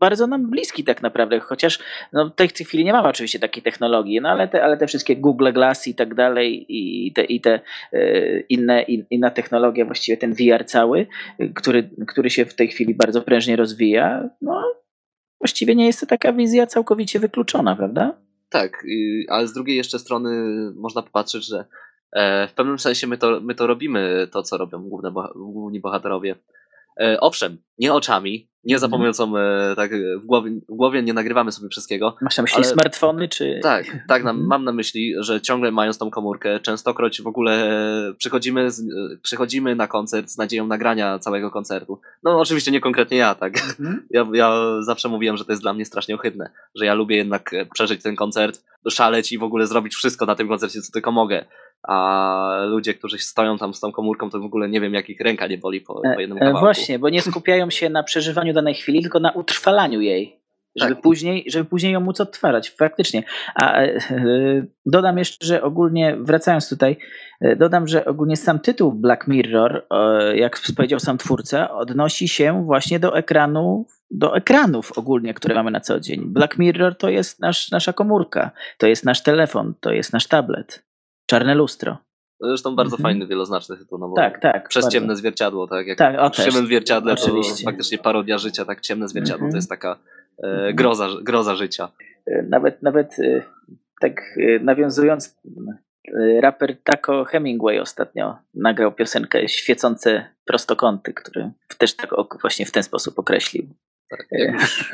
bardzo nam bliski tak naprawdę, chociaż no, w tej chwili nie mamy oczywiście takiej technologii, no ale te, ale te wszystkie Google Glass i tak dalej i te, i te e, inne, in, inna technologia, właściwie ten VR cały, który, który się w tej chwili bardzo prężnie rozwija, no właściwie nie jest to taka wizja całkowicie wykluczona, prawda? Tak, ale z drugiej jeszcze strony można popatrzeć, że w pewnym sensie my to, my to robimy, to co robią główne, główni bohaterowie. E, owszem, nie oczami, nie za mhm. pomocą, e, tak w głowie, w głowie nie nagrywamy sobie wszystkiego. Masz na myśli ale... smartfony, czy... Tak, tak, mhm. mam na myśli, że ciągle mając tą komórkę, częstokroć w ogóle przychodzimy, z, przychodzimy na koncert z nadzieją nagrania całego koncertu. No oczywiście nie konkretnie ja, tak. Mhm. Ja, ja zawsze mówiłem, że to jest dla mnie strasznie ohydne, że ja lubię jednak przeżyć ten koncert, szaleć i w ogóle zrobić wszystko na tym koncercie, co tylko mogę a ludzie, którzy stoją tam z tą komórką, to w ogóle nie wiem, jak ich ręka nie boli po, po e, jednym kawałku. Właśnie, bo nie skupiają się na przeżywaniu danej chwili, tylko na utrwalaniu jej. Żeby, tak. później, żeby później ją móc odtwarzać, faktycznie. A e, e, dodam jeszcze, że ogólnie, wracając tutaj, dodam, że ogólnie sam tytuł Black Mirror, jak powiedział sam twórca, odnosi się właśnie do ekranu, do ekranów ogólnie, które mamy na co dzień. Black Mirror to jest nasz, nasza komórka, to jest nasz telefon, to jest nasz tablet. Czarne lustro. Zresztą bardzo mhm. fajny, wieloznaczny tytuł. No tak, tak. Przez bardzo. ciemne zwierciadło, tak? Jak tak, o, w ciemnym zwierciadle Oczywiście. to faktycznie parodia życia, tak? Ciemne zwierciadło mhm. to jest taka e, mhm. groza, groza życia. E, nawet, nawet e, tak e, nawiązując, raper Taco Hemingway ostatnio nagrał piosenkę Świecące prostokąty, który też tak właśnie w ten sposób określił. Tak, już.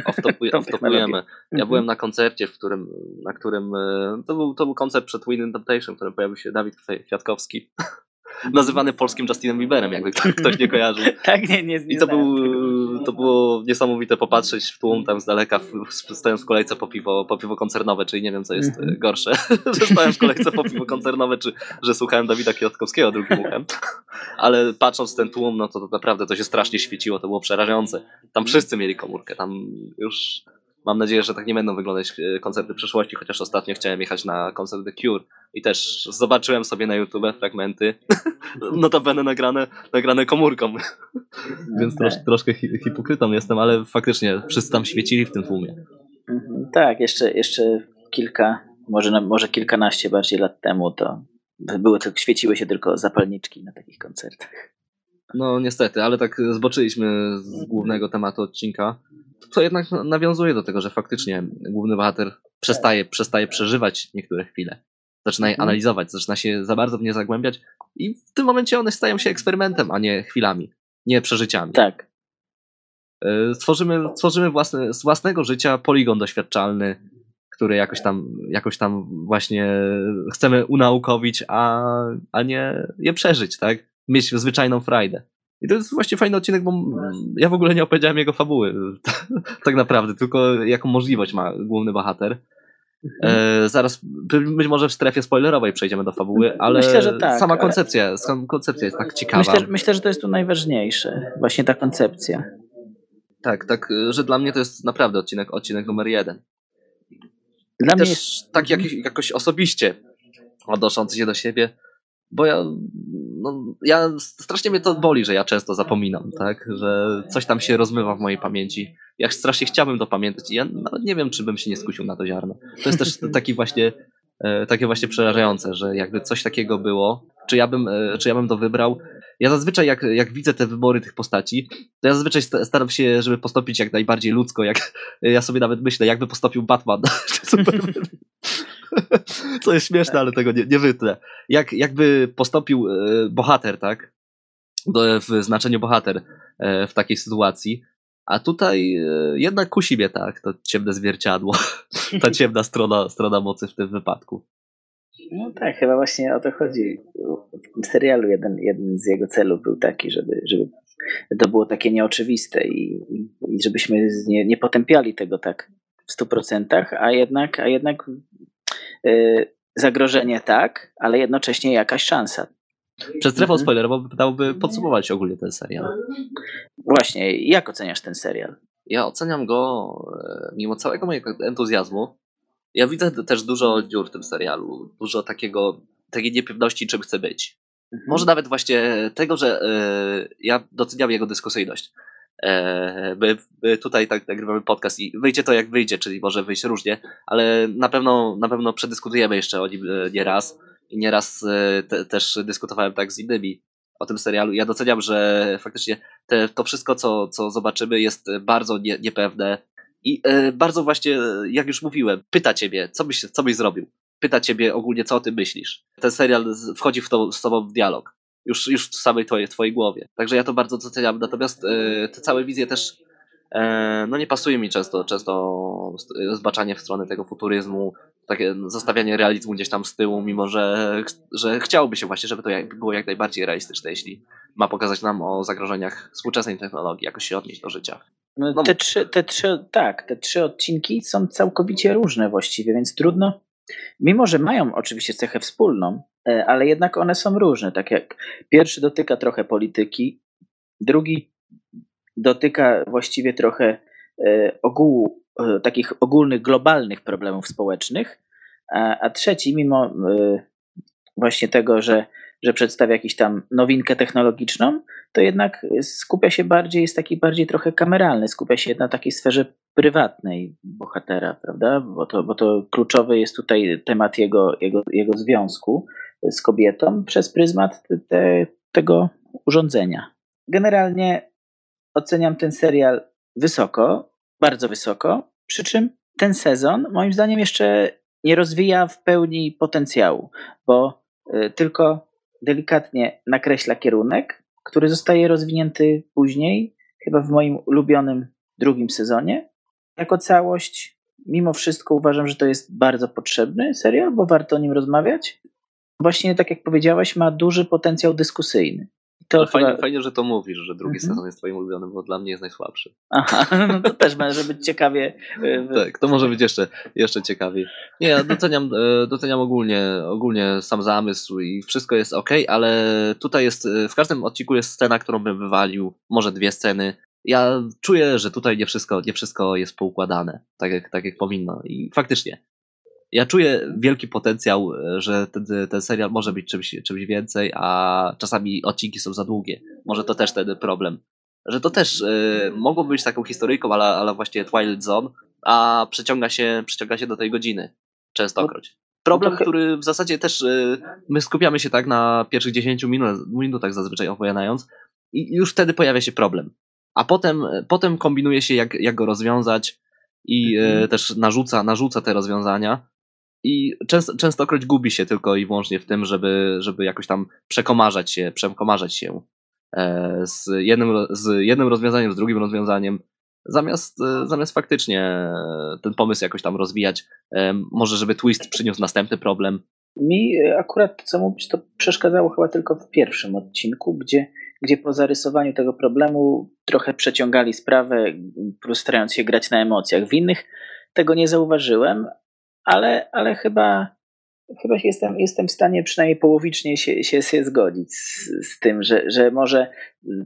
Ja mhm. byłem na koncercie, w którym, na którym e, to był, to był koncert przed Win Temptation, w którym pojawił się Dawid Kwiatkowski nazywany polskim Justinem Bieberem, jakby ktoś nie kojarzył. tak, nie, nie, nie I to, był, to było niesamowite popatrzeć w tłum tam z daleka, stojąc w kolejce po piwo, po piwo koncernowe, czyli nie wiem, co jest mm -hmm. gorsze, że stałem w kolejce po piwo koncernowe, czy że słuchałem Dawida Kwiatkowskiego drugim uchem. Ale patrząc ten tłum, no to, to naprawdę to się strasznie świeciło, to było przerażające. Tam wszyscy mieli komórkę, tam już Mam nadzieję, że tak nie będą wyglądać e, koncerty przyszłości, chociaż ostatnio chciałem jechać na koncert The Cure i też zobaczyłem sobie na YouTube fragmenty, notabene nagrane, nagrane komórką. Więc trosz, troszkę hipokrytą jestem, ale faktycznie wszyscy tam świecili w tym tłumie. Mhm. Tak, jeszcze, jeszcze kilka, może, może kilkanaście bardziej lat temu to były, to świeciły się tylko zapalniczki na takich koncertach. No niestety, ale tak zboczyliśmy z głównego tematu odcinka to jednak nawiązuje do tego, że faktycznie główny bohater przestaje, przestaje przeżywać niektóre chwile. Zaczyna je mhm. analizować, zaczyna się za bardzo w nie zagłębiać i w tym momencie one stają się eksperymentem, a nie chwilami, nie przeżyciami. Tak. E, stworzymy, stworzymy własne, z własnego życia poligon doświadczalny, który jakoś tam, jakoś tam właśnie chcemy unaukowić, a, a nie je przeżyć, tak? Mieć zwyczajną frajdę. I to jest właśnie fajny odcinek, bo ja w ogóle nie opowiedziałem jego fabuły, tak naprawdę, tylko jaką możliwość ma główny bohater. Mhm. E, zaraz, być może w strefie spoilerowej przejdziemy do fabuły, ale myślę, że tak, sama koncepcja, sama koncepcja jest tak ciekawa. Myślę, myślę, że to jest tu najważniejsze, właśnie ta koncepcja. Tak, tak, że dla mnie to jest naprawdę odcinek, odcinek numer jeden. Dla Też mnie jest... tak jak, jakoś osobiście odnoszący się do siebie, bo ja, no, ja strasznie mnie to boli, że ja często zapominam, tak, że coś tam się rozmywa w mojej pamięci. Ja strasznie chciałbym to pamiętać i ja nawet nie wiem, czy bym się nie skusił na to ziarno. To jest też taki właśnie, e, takie właśnie przerażające, że jakby coś takiego było, czy ja bym, e, czy ja bym to wybrał. Ja zazwyczaj, jak, jak widzę te wybory tych postaci, to ja zazwyczaj staram się, żeby postąpić jak najbardziej ludzko, jak ja sobie nawet myślę, jakby postąpił Batman czy Superman. Co jest śmieszne, ale tego nie, nie wytnę. Jak, jakby postąpił e, bohater, tak? W znaczeniu bohater e, w takiej sytuacji. A tutaj e, jednak kusi mnie tak, to ciemne zwierciadło, ta ciemna strona, strona mocy w tym wypadku. No tak, chyba właśnie o to chodzi. W serialu jeden, jeden z jego celów był taki, żeby, żeby to było takie nieoczywiste i, i żebyśmy nie, nie potępiali tego tak w stu procentach, a jednak, a jednak zagrożenie tak, ale jednocześnie jakaś szansa. Przez strefę mhm. spoilerową wypadałoby podsumować ogólnie ten serial. Właśnie, jak oceniasz ten serial? Ja oceniam go, e, mimo całego mojego entuzjazmu, ja widzę też dużo dziur w tym serialu, dużo takiego, takiej niepewności, czym chce być. Mhm. Może nawet właśnie tego, że y, ja doceniam jego dyskusyjność. E, my, tutaj tak nagrywamy podcast i wyjdzie to jak wyjdzie, czyli może wyjść różnie, ale na pewno, na pewno przedyskutujemy jeszcze o nim e, nieraz i nieraz e, te, też dyskutowałem tak z innymi o tym serialu. Ja doceniam, że faktycznie te, to wszystko, co, co zobaczymy, jest bardzo nie, niepewne i bardzo właśnie, jak już mówiłem, pyta ciebie, co byś, co byś zrobił. pyta ciebie ogólnie, co o tym myślisz. Ten serial wchodzi w to, z tobą w dialog. Już, już w samej twojej, twojej głowie. Także ja to bardzo doceniam. Natomiast e, te całe wizje też e, no nie pasuje mi często, często zbaczanie w stronę tego futuryzmu, takie zostawianie realizmu gdzieś tam z tyłu, mimo że, że chciałoby się właśnie, żeby to było jak najbardziej realistyczne, jeśli ma pokazać nam o zagrożeniach współczesnej technologii, jakoś się odnieść do życia. No, no. Te, trzy, te trzy, tak, te trzy odcinki są całkowicie różne właściwie, więc trudno, mimo że mają oczywiście cechę wspólną, e, ale jednak one są różne. Tak jak pierwszy dotyka trochę polityki, drugi dotyka właściwie trochę e, ogółu, e, takich ogólnych, globalnych problemów społecznych, a, a trzeci, mimo właśnie tego, że że przedstawia jakąś tam nowinkę technologiczną, to jednak skupia się bardziej, jest taki bardziej trochę kameralny, skupia się na takiej sferze prywatnej bohatera, prawda? Bo to, bo to kluczowy jest tutaj temat jego, jego, jego związku z kobietą przez pryzmat te, tego urządzenia. Generalnie oceniam ten serial wysoko, bardzo wysoko, przy czym ten sezon moim zdaniem jeszcze nie rozwija w pełni potencjału, bo y, tylko delikatnie nakreśla kierunek, który zostaje rozwinięty później, chyba w moim ulubionym drugim sezonie. Jako całość, mimo wszystko uważam, że to jest bardzo potrzebny serial, bo warto o nim rozmawiać. Właśnie tak jak powiedziałaś, ma duży potencjał dyskusyjny. To fajnie, fajnie, że to mówisz, że drugi mhm. sezon jest twoim ulubionym, bo dla mnie jest najsłabszy. Aha, no to też może być ciekawie. E, tak, to może być jeszcze, jeszcze ciekawiej. Nie, ja doceniam, e, doceniam ogólnie, ogólnie sam zamysł i wszystko jest ok, ale tutaj jest, e, w każdym odcinku jest scena, którą bym wywalił, może dwie sceny. Ja czuję, że tutaj nie wszystko, nie wszystko jest poukładane, tak jak, tak jak powinno. I faktycznie, ja czuję wielki potencjał, e, że ten, ten serial może być czymś, czymś więcej, a czasami odcinki są za długie. Może to też ten problem. Że to też y, mogło być taką historyjką, ale, ale właśnie Twilight Zone, a przeciąga się, przeciąga się do tej godziny. Częstokroć. Problem, no który w zasadzie też y, my skupiamy się tak na pierwszych 10 minut, minutach zazwyczaj opowiadając i już wtedy pojawia się problem. A potem, potem kombinuje się, jak, jak go rozwiązać i mhm. też narzuca, narzuca te rozwiązania i często, częstokroć gubi się tylko i wyłącznie w tym, żeby, żeby jakoś tam przekomarzać się, przekomarzać się e, z jednym, z jednym rozwiązaniem, z drugim rozwiązaniem, zamiast, e, zamiast faktycznie ten pomysł jakoś tam rozwijać, e, może żeby twist przyniósł następny problem. Mi akurat, co mówić, to przeszkadzało chyba tylko w pierwszym odcinku, gdzie, gdzie po zarysowaniu tego problemu trochę przeciągali sprawę, starając się grać na emocjach. W innych tego nie zauważyłem, ale, ale chyba, chyba jestem, jestem w stanie przynajmniej połowicznie się, się, się zgodzić z, z tym, że, że może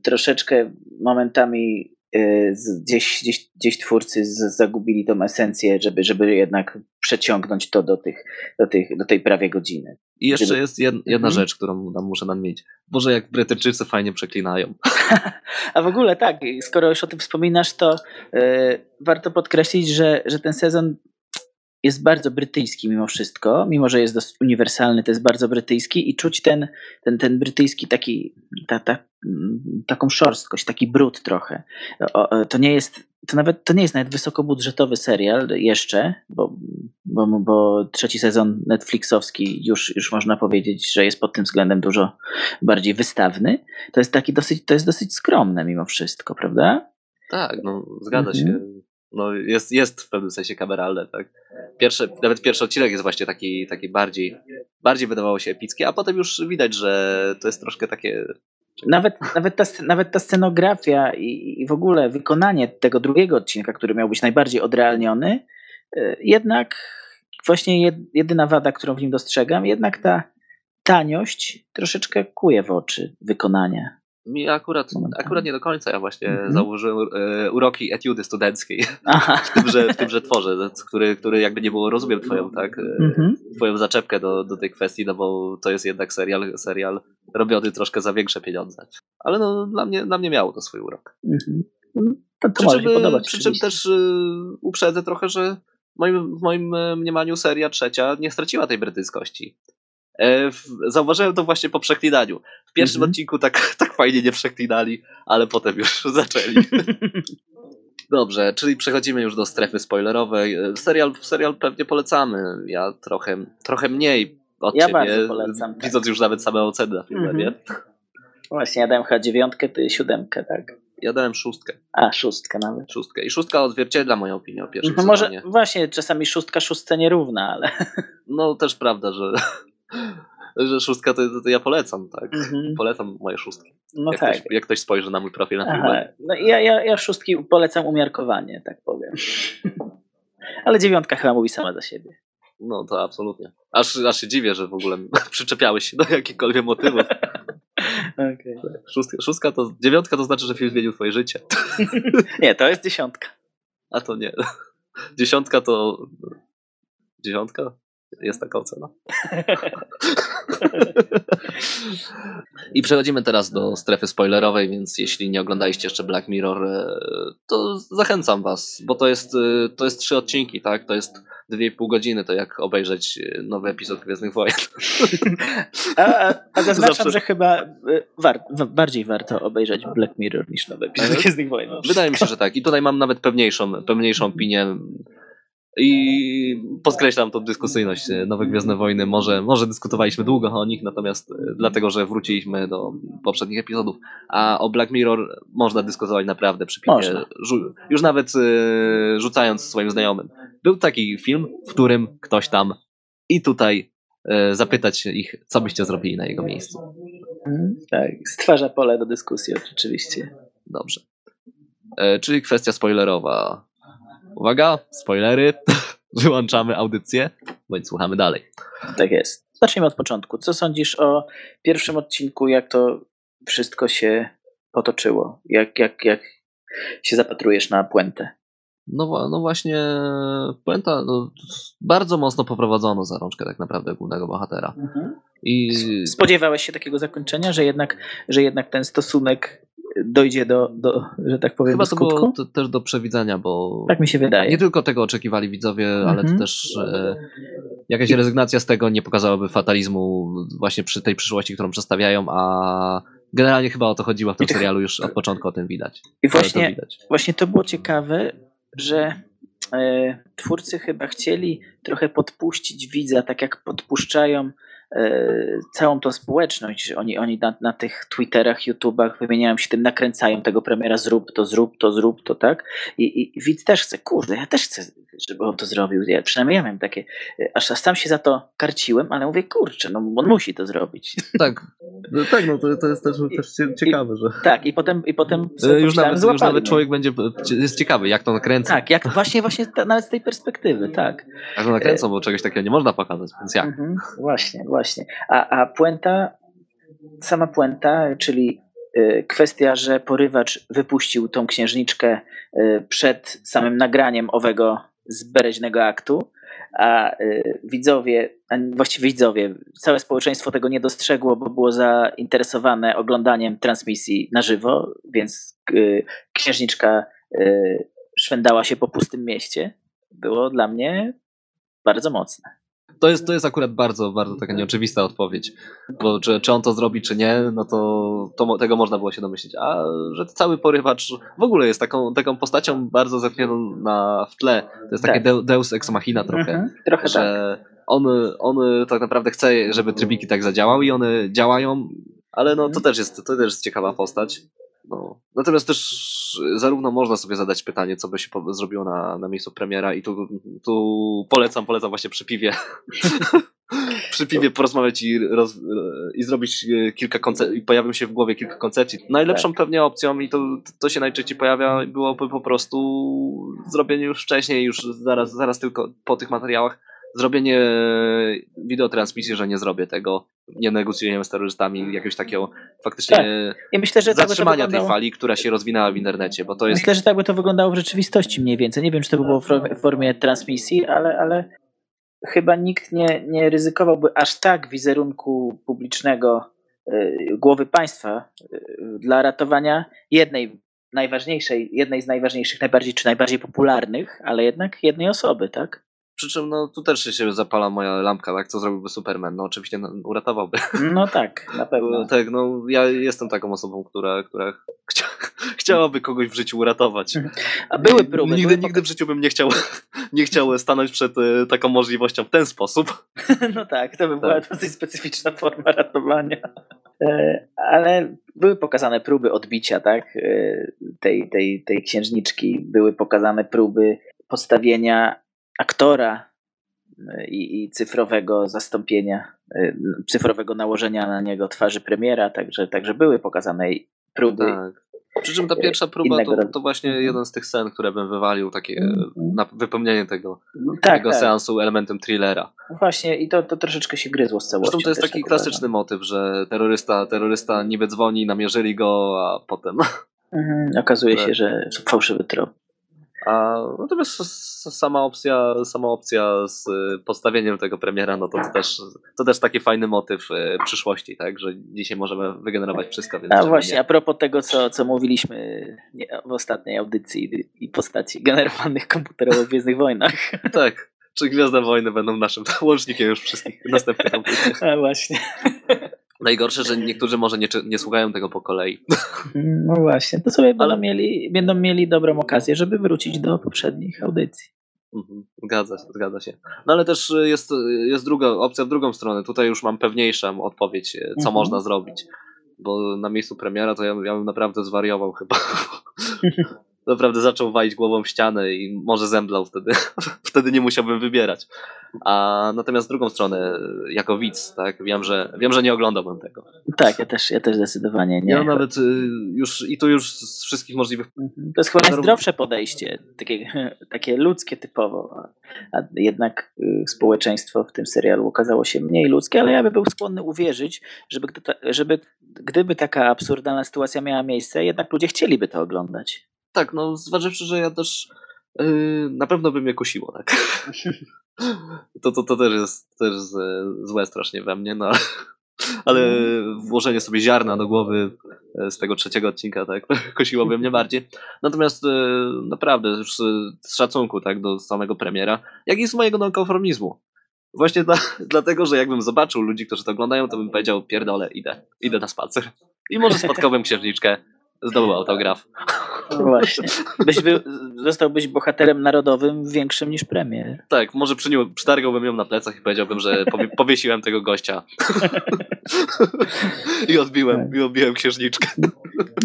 troszeczkę momentami y, gdzieś, gdzieś, gdzieś twórcy zagubili tą esencję, żeby, żeby jednak przeciągnąć to do, tych, do, tych, do tej prawie godziny. I jeszcze żeby... jest jedna mhm. rzecz, którą tam muszę nadmienić. Boże, jak Brytyjczycy fajnie przeklinają. A w ogóle tak, skoro już o tym wspominasz, to yy, warto podkreślić, że, że ten sezon jest bardzo brytyjski mimo wszystko, mimo że jest dosyć uniwersalny, to jest bardzo brytyjski i czuć ten, ten, ten brytyjski taki, ta, ta, taką szorstkość, taki brud trochę. To nie jest, to nawet, to nie jest nawet wysokobudżetowy serial jeszcze, bo, bo, bo trzeci sezon Netflixowski już, już można powiedzieć, że jest pod tym względem dużo bardziej wystawny. To jest taki dosyć, to jest dosyć skromne mimo wszystko, prawda? Tak, no zgadza mhm. się no jest, jest w pewnym sensie kameralne, tak. Pierwszy, nawet pierwszy odcinek jest właśnie taki, taki bardziej, bardziej wydawało się epicki, a potem już widać, że to jest troszkę takie... Nawet, nawet, ta, nawet ta scenografia i, i w ogóle wykonanie tego drugiego odcinka, który miał być najbardziej odrealniony, y, jednak właśnie jedyna wada, którą w nim dostrzegam, jednak ta taniość troszeczkę kuje w oczy wykonania. Mi akurat, akurat nie do końca. Ja właśnie -hmm. założyłem e, uroki etiudy studenckiej w tymże, w tymże tworze, który, który jakby nie było, rozumiem twoją, tak, mm -hmm. twoją zaczepkę do, do tej kwestii, no bo to jest jednak serial, serial robiony troszkę za większe pieniądze. Ale no, dla, mnie, dla mnie miało to swój urok. -hmm. to, to przy czym, podobać, przy czym też y, uprzedzę trochę, że w moim, w moim mniemaniu seria trzecia nie straciła tej brytyjskości. E, zauważyłem to właśnie po przeklinaniu. W pierwszym mhm. odcinku tak, tak fajnie nie przeklinali, ale potem już zaczęli. Dobrze, czyli przechodzimy już do strefy spoilerowej. Serial, serial pewnie polecamy. Ja trochę, trochę mniej od Ja ciebie, polecam, tak. widząc już nawet same oceny na filmie, Mhm. nie? Właśnie, ja dałem chyba dziewiątkę, ty siódemkę, tak? Ja dałem szóstkę. A, szóstkę nawet. Szóstkę. I szóstka odzwierciedla moją opinię o pierwszym No może właśnie, czasami szóstka szóstce nierówna, ale... No też prawda, że, że szóstka to, to ja polecam, tak. Mhm. Polecam moje szóstki. No jak, tak. ktoś, jak ktoś spojrzy na mój profil na filmie. no ja, ja, ja szóstki polecam umiarkowanie, tak powiem. Ale dziewiątka chyba mówi sama za siebie. No to absolutnie. Aż, aż się dziwię, że w ogóle przyczepiałeś się do jakichkolwiek motywów. Okay. Szóstka, szóstka to, dziewiątka to znaczy, że film zmienił twoje życie. Nie, to jest dziesiątka. A to nie. Dziesiątka to. Dziesiątka? Jest taka ocena. I przechodzimy teraz do strefy spoilerowej, więc jeśli nie oglądaliście jeszcze Black Mirror, e, to zachęcam was, bo to jest, e, to jest trzy odcinki, tak? To jest dwie i pół godziny, to jak obejrzeć e, nowy epizod Gwiezdnych Wojen. A, a, a zaznaczam, Zawsze- że chyba war, w- bardziej warto obejrzeć Black Mirror niż nowe epizody Gwiezdnych Wojen. Wydaje mi się, że tak. I tutaj mam nawet pewniejszą, pewniejszą opinię. I podkreślam tą dyskusyjność. Nowe Gwiezdne Wojny. Może, może dyskutowaliśmy długo o nich, natomiast e, dlatego, że wróciliśmy do poprzednich epizodów. A o Black Mirror można dyskutować naprawdę przy piwie. Można. Żu- Już nawet e, rzucając swoim znajomym. Był taki film, w którym ktoś tam i tutaj e, zapytać ich, co byście zrobili na jego miejscu. Mhm, Tak, stwarza pole do dyskusji oczywiście. Dobrze. E, czyli kwestia spoilerowa. Uwaga, spoilery. Wyłączamy audycję, bądź słuchamy dalej. Tak jest. Zacznijmy od początku. Co sądzisz o pierwszym odcinku, jak to wszystko się potoczyło? Jak, jak, jak się zapatrujesz na puentę? No, no właśnie, puenta no, bardzo mocno poprowadzono za rączkę tak naprawdę głównego bohatera. I Spodziewałeś się takiego zakończenia, że jednak, że jednak ten stosunek dojdzie do, do że tak powiem, chyba do to skutku? było t- też do przewidzenia, bo Tak mi się wydaje. nie tylko tego oczekiwali widzowie, ale Mhm. to też e, jakaś rezygnacja z tego nie pokazałaby fatalizmu właśnie przy tej przyszłości, którą przedstawiają, a generalnie chyba o to chodziło w tym to- serialu, już od początku o tym widać. I Ale to właśnie, widać. właśnie to było ciekawe, że e, twórcy chyba chcieli trochę podpuścić widza, tak jak podpuszczają całą tą społeczność, oni, oni na, na tych Twitterach, YouTubach wymieniają się tym, nakręcają tego premiera, zrób to, zrób to, zrób to, tak? I, i, widz też chce, kurde, ja też chcę, żeby on to zrobił. Ja, przynajmniej ja miałem takie, e, aż sam się za to karciłem, ale mówię, kurczę, no on musi to zrobić. Tak, no, tak, no to, to jest też, też cie- ciekawe, że Tak, i potem, i potem E, już nawet, już złapali nawet człowiek będzie, jest ciekawy, jak to nakręcą. Tak, jak właśnie, właśnie ta, nawet z tej perspektywy, tak. Jak to nakręcą, bo czegoś takiego nie można pokazać, więc jak? Mhm, właśnie, właśnie. A, a puenta, sama puenta, czyli y, kwestia, że porywacz wypuścił tą księżniczkę y, przed samym nagraniem owego zbereźnego aktu, a y, widzowie, a właściwie widzowie, całe społeczeństwo tego nie dostrzegło, bo było zainteresowane oglądaniem transmisji na żywo, więc księżniczka szwendała się po pustym mieście. Było dla mnie bardzo mocne. To jest, to jest akurat bardzo, bardzo taka nieoczywista odpowiedź, bo czy, czy on to zrobi, czy nie, no to, to tego można było się domyślić. A że cały porywacz w ogóle jest taką, taką postacią bardzo zepchniętą na, w tle. To jest takie Tak. deu- deus ex machina trochę. Mhm, trochę tak. że on, on tak naprawdę chce, żeby trybiki tak zadziałały i one działają, ale no to Mhm. też jest, to też jest ciekawa postać. No. Natomiast też zarówno można sobie zadać pytanie, co by się zrobiło na, na miejscu premiera i tu, tu polecam, polecam właśnie przy piwie. przy piwie porozmawiać i, roz, i zrobić e, kilka koncepcji, pojawią się w głowie kilka koncepcji. Najlepszą pewnie opcją i to, to się najczęściej pojawia, byłoby po prostu zrobienie już wcześniej, już zaraz, zaraz tylko po tych materiałach, zrobienie wideotransmisji, że nie zrobię tego, nie negocjujemy z terrorystami, jakiegoś takiego faktycznie I myślę, że tak zatrzymania tej wyglądało- fali, która się rozwinęła w internecie, bo to jest Myślę, że tak by to wyglądało w rzeczywistości mniej więcej. Nie wiem, czy to by było w formie, w formie transmisji, ale, ale chyba nikt nie, nie ryzykowałby aż tak wizerunku publicznego y, głowy państwa y, dla ratowania jednej najważniejszej, jednej z najważniejszych, najbardziej czy najbardziej popularnych, ale jednak jednej osoby, tak? Przy czym no, tu też się zapala moja lampka, tak? Co zrobiłby Superman? No oczywiście no, uratowałby. No tak, na pewno. Tak, no ja jestem taką osobą, która, która chcia, chciałaby kogoś w życiu uratować. A były próby. Nigdy, były nigdy w życiu bym nie chciał, nie chciał stanąć przed e, taką możliwością w ten sposób. No tak, to by była dosyć specyficzna forma ratowania. E, Ale były pokazane próby odbicia, tak? e, Tej, tej, tej księżniczki. Były pokazane próby postawienia aktora e, i, i cyfrowego zastąpienia, e, cyfrowego nałożenia na niego twarzy premiera, także, także były pokazane próby. Tak. Przy czym ta pierwsza próba to, to właśnie Mhm. jeden z tych scen, które bym wywalił, takie Mhm. na wypełnienie tego, tak, tego tak. seansu elementem thrillera. Właśnie i to, to troszeczkę się gryzło z całością. Zresztą to jest taki tak klasyczny motyw, że terrorysta, terrorysta niby dzwoni, namierzyli go, a potem. Mhm, okazuje się, że fałszywy trop. A natomiast sama opcja, sama opcja z y, postawieniem tego premiera, no to, to, też, to też taki fajny motyw y, przyszłości, tak? Że dzisiaj możemy wygenerować wszystko, więc A właśnie, nie? a propos tego, co, co mówiliśmy w ostatniej audycji i postaci generowanych komputerowo w Gwiezdnych Wojnach. Tak. Czy Gwiazda Wojny będą naszym łącznikiem już wszystkich następnych audycjach? A właśnie. Najgorsze, że niektórzy może nie, nie słuchają tego po kolei. No właśnie, to sobie będą, Ale- mieli, będą mieli dobrą okazję, żeby wrócić do poprzednich audycji. Mhm, Zgadza się, zgadza się. No ale też y, jest, y, jest druga opcja w drugą stronę. Tutaj już mam pewniejszą odpowiedź, y, co Mhm. można zrobić. Bo na miejscu premiera to ja, ja bym naprawdę zwariował chyba. naprawdę zaczął walić głową w ścianę i może zemdlał wtedy. wtedy nie musiałbym wybierać. A natomiast w drugą stronę, jako widz, tak, wiem, że wiem, że nie oglądałbym tego. Tak, ja też, ja też zdecydowanie nie. Ja nawet y, już i tu już z wszystkich możliwych. To jest chyba najzdrowsze podejście, takie, takie ludzkie typowo. A, jednak y, społeczeństwo w tym serialu okazało się mniej ludzkie, ale ja bym był skłonny uwierzyć, żeby, żeby gdyby taka absurdalna sytuacja miała miejsce, jednak ludzie chcieliby to oglądać. Tak, no zważywszy, że ja też yy, na pewno by mnie kusiło, tak. to, to, to też jest też złe strasznie we mnie, no ale, ale włożenie sobie ziarna do głowy e, z tego trzeciego odcinka, tak, kusiłoby mnie bardziej. Natomiast e, naprawdę już z szacunku, tak, do samego premiera, jak i z mojego nonkonformizmu. Właśnie dla, dlatego, że jakbym zobaczył ludzi, którzy to oglądają, to bym powiedział, pierdolę, idę, idę na spacer. I może spotkałbym księżniczkę, zdobył autograf. No właśnie. Byś był, zostałbyś bohaterem narodowym większym niż premier. Tak, może przyniu, przytargałbym ją na plecach i powiedziałbym, że powie, powiesiłem tego gościa. I odbiłem, i odbiłem księżniczkę.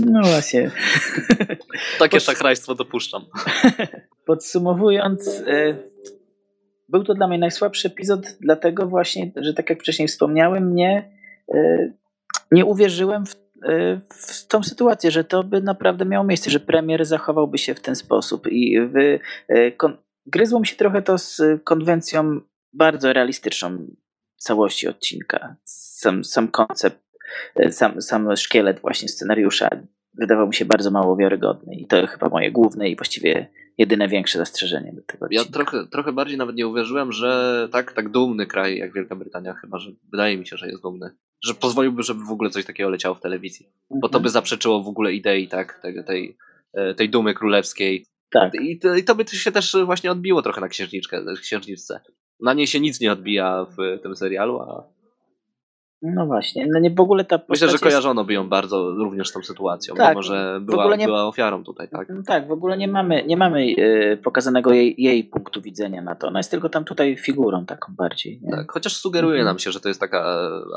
No właśnie. Takie Posz- szachrajstwo dopuszczam. Podsumowując, e, był to dla mnie najsłabszy epizod, dlatego właśnie, że tak jak wcześniej wspomniałem, nie, e, nie uwierzyłem w, w tą sytuację, że to by naprawdę miało miejsce, że premier zachowałby się w ten sposób. I w, e, kon, gryzło mi się trochę to z konwencją bardzo realistyczną całości odcinka. Sam, sam koncept, e, sam, sam szkielet właśnie scenariusza wydawał mi się bardzo mało wiarygodny i to chyba moje główne i właściwie jedyne większe zastrzeżenie do tego Ja odcinka. trochę, trochę bardziej nawet nie uwierzyłem, że tak, tak dumny kraj jak Wielka Brytania, chyba, że wydaje mi się, że jest dumny. Że pozwoliłby, żeby w ogóle coś takiego leciało w telewizji. Bo to by zaprzeczyło w ogóle idei, tak, tej, tej, tej dumy królewskiej. Tak, I to, I to by się też właśnie odbiło trochę na księżniczkę, księżniczce. Na niej się nic nie odbija w tym serialu, a no właśnie. No nie w ogóle ta myślę, że jest- kojarzono by ją bardzo również z tą sytuacją, Tak, mimo że była, nie- była ofiarą tutaj, tak? No Tak, w ogóle nie mamy, nie mamy e, pokazanego jej, jej punktu widzenia na to. Ona jest tylko tam tutaj figurą taką bardziej. Nie? Tak, chociaż sugeruje Mhm. nam się, że to jest taka,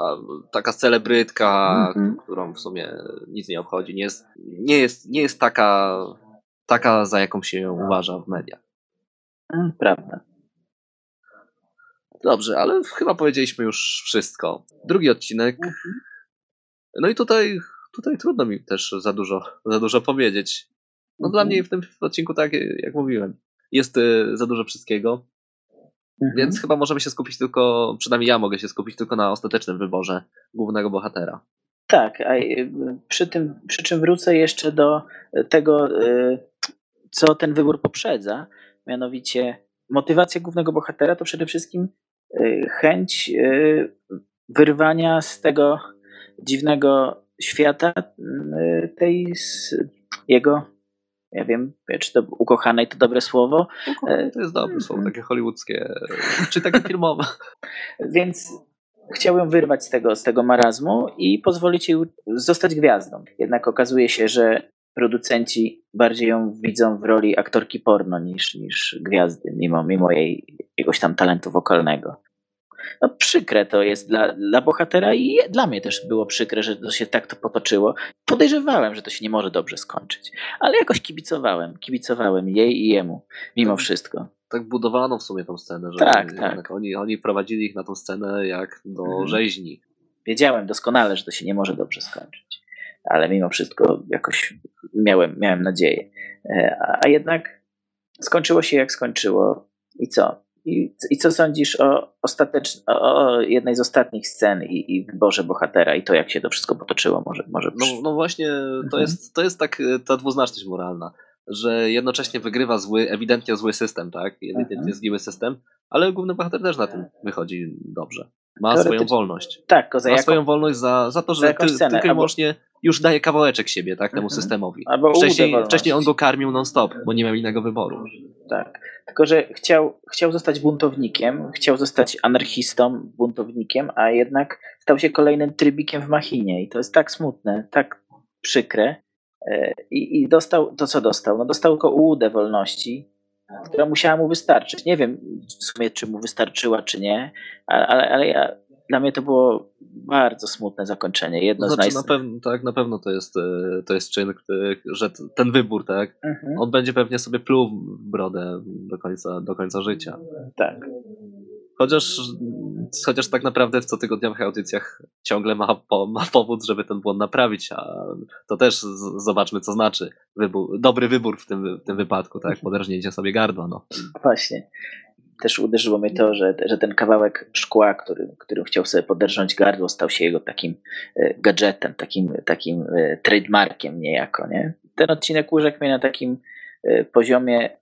a, taka celebrytka, Mhm. którą w sumie nic nie obchodzi. Nie jest, nie jest, nie jest taka, taka, za jaką się ją uważa w mediach. Mm, Prawda. Dobrze, ale chyba powiedzieliśmy już wszystko. Drugi odcinek. No i tutaj, tutaj trudno mi też za dużo, za dużo powiedzieć. No dla Mhm. mnie w tym odcinku, tak jak mówiłem, jest y, za dużo wszystkiego, Mhm. więc chyba możemy się skupić tylko, przynajmniej ja mogę się skupić tylko na ostatecznym wyborze głównego bohatera. Tak, a y, przy, tym, przy czym wrócę jeszcze do tego, y, co ten wybór poprzedza, mianowicie motywacja głównego bohatera to przede wszystkim chęć y, wyrwania z tego dziwnego świata y, tej z jego, ja wiem, czy to ukochanej to dobre słowo, To jest dobre słowo, takie hollywoodzkie, czy takie filmowe. Więc chciał ją wyrwać z tego, z tego marazmu i pozwolić jej zostać gwiazdą. Jednak okazuje się, że producenci bardziej ją widzą w roli aktorki porno niż, niż gwiazdy, mimo, mimo jej jakiegoś tam talentu wokalnego. No przykre to jest dla, dla bohatera i dla mnie też było przykre, że to się tak to potoczyło. Podejrzewałem, że to się nie może dobrze skończyć, ale jakoś kibicowałem, kibicowałem jej i jemu, mimo Tak. wszystko. Tak budowano w sumie tą scenę, że Tak, jednak tak. Oni, oni prowadzili ich na tą scenę jak do Mhm. rzeźni. Wiedziałem doskonale, że to się nie może dobrze skończyć, ale mimo wszystko jakoś miałem, miałem nadzieję. E, A, jednak skończyło się jak skończyło. I co? I, i co sądzisz o, ostatecz, o, jednej z ostatnich scen i, i wyborze bohatera i to, jak się to wszystko potoczyło? Może, może No, no właśnie, to Mhm. jest, to jest tak e, ta dwuznaczność moralna, że jednocześnie wygrywa zły, ewidentnie zły system, tak? Ewidentnie Mhm. zgniły system, ale główny bohater też na tym wychodzi dobrze. Ma swoją wolność. tak, za Ma swoją wolność za, za to, za że jakąś ty, cenę, tylko i wyłącznie już daje kawałeczek siebie, tak, temu Mhm. systemowi. albo Wcześniej, wcześniej on go karmił non-stop, bo nie miał innego wyboru. Tak. Tylko, że chciał, chciał zostać buntownikiem, chciał zostać anarchistą, buntownikiem, a jednak stał się kolejnym trybikiem w machinie. I to jest tak smutne, tak przykre. E, I, I dostał to, co dostał. No dostał tylko ułudę wolności, która musiała mu wystarczyć. Nie wiem w sumie, czy mu wystarczyła, czy nie, ale, ale, ja, dla mnie to było bardzo smutne zakończenie. Jedno Znaczy, z na pewno, tak, na pewno to jest, e, to jest czyn, który, że ten wybór, tak, Mhm, on będzie pewnie sobie pluł w brodę do końca, do końca życia. tak. Chociaż, chociaż tak naprawdę w cotygodniowych audycjach ciągle ma, po, ma powód, żeby ten błąd naprawić, a to też z, zobaczmy, co znaczy wybór, dobry wybór w tym, w tym wypadku, tak? Poderżnięcie sobie gardła. No. Właśnie. Też uderzyło mnie to, że, że ten kawałek szkła, który, którym chciał sobie poderżnąć gardło, stał się jego takim e, gadżetem, takim, takim e, trademarkiem niejako. Nie? Ten odcinek urzekł mnie na takim e, poziomie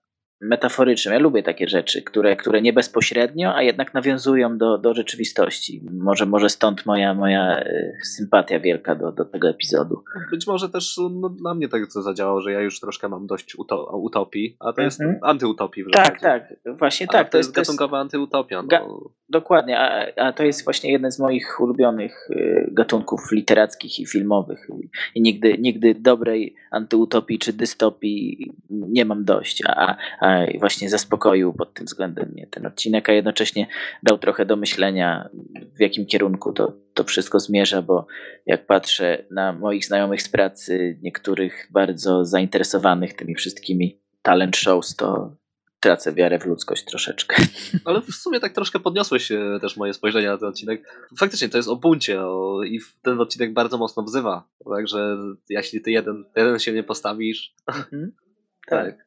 metaforycznym. Ja lubię takie rzeczy, które, które nie bezpośrednio, a jednak nawiązują do, do rzeczywistości. Może, może stąd moja, moja e, sympatia wielka do, do tego epizodu. Być może też no, dla mnie tak to zadziałało, że ja już troszkę mam dość uto, utopii, a to jest Mhm. antyutopii w Tak, tak, właśnie A tak. to, jest gatunkowa antyutopia. No. Ga- Dokładnie, a, a to jest właśnie jeden z moich ulubionych y, gatunków literackich i filmowych. I nigdy, nigdy dobrej antyutopii czy dystopii nie mam dość, a, a właśnie zaspokoił pod tym względem mnie ten odcinek, a jednocześnie dał trochę do myślenia, w jakim kierunku to, to wszystko zmierza, bo jak patrzę na moich znajomych z pracy, niektórych bardzo zainteresowanych tymi wszystkimi talent shows, to tracę wiarę w ludzkość troszeczkę. Ale w sumie tak troszkę podniosłeś też moje spojrzenie na ten odcinek. Faktycznie to jest o buncie o, i ten odcinek bardzo mocno wzywa. Także jeśli ty jeden, jeden się nie postawisz, Mhm. tak.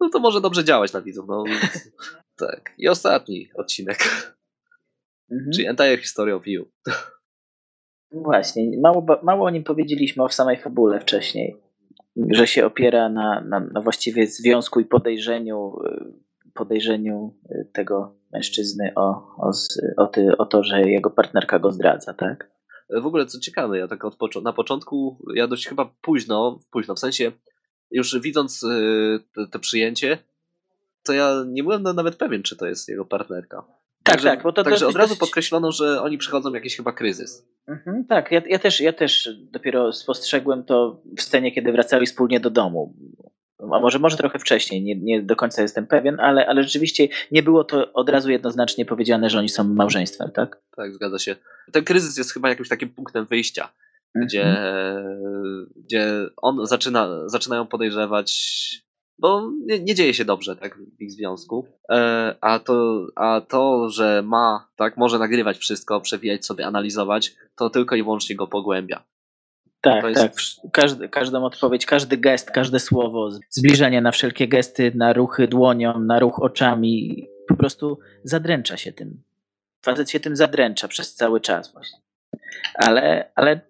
No to może dobrze działać na widzów. No. tak. I ostatni odcinek, Mhm. czyli Entire History of You. Właśnie, mało, mało o nim powiedzieliśmy o samej fabule wcześniej, że się opiera na, na, na właściwie związku i podejrzeniu, y, podejrzeniu y, tego mężczyzny o, o, o, ty, o to, że jego partnerka go zdradza, tak? W ogóle co ciekawe, ja tak od pocz- na początku, ja dość chyba późno, późno, w sensie już widząc y, te, te przyjęcie, to ja nie byłem na- nawet pewien, czy to jest jego partnerka. Tak, Także- tak, bo to Także od razu dosyć- podkreślono, że oni przechodzą jakiś chyba kryzys. Mhm, tak, ja, ja, też, ja też dopiero spostrzegłem to w scenie, kiedy wracali wspólnie do domu. A może, może trochę wcześniej, nie, nie do końca jestem pewien, ale, ale rzeczywiście nie było to od razu jednoznacznie powiedziane, że oni są małżeństwem, tak? Tak, zgadza się. Ten kryzys jest chyba jakimś takim punktem wyjścia, gdzie, Mhm. gdzie on zaczyna, zaczynają podejrzewać, bo nie, nie dzieje się dobrze tak, w ich związku. E, a, to, a to, że ma, tak, może nagrywać wszystko, przewijać sobie, analizować, to tylko i wyłącznie go pogłębia. Tak, jest- tak. Każdy, każdą odpowiedź, każdy gest, każde słowo, zbliżenie na wszelkie gesty, na ruchy dłonią, na ruch oczami, po prostu zadręcza się tym. Facet się tym zadręcza przez cały czas właśnie. Ale, ale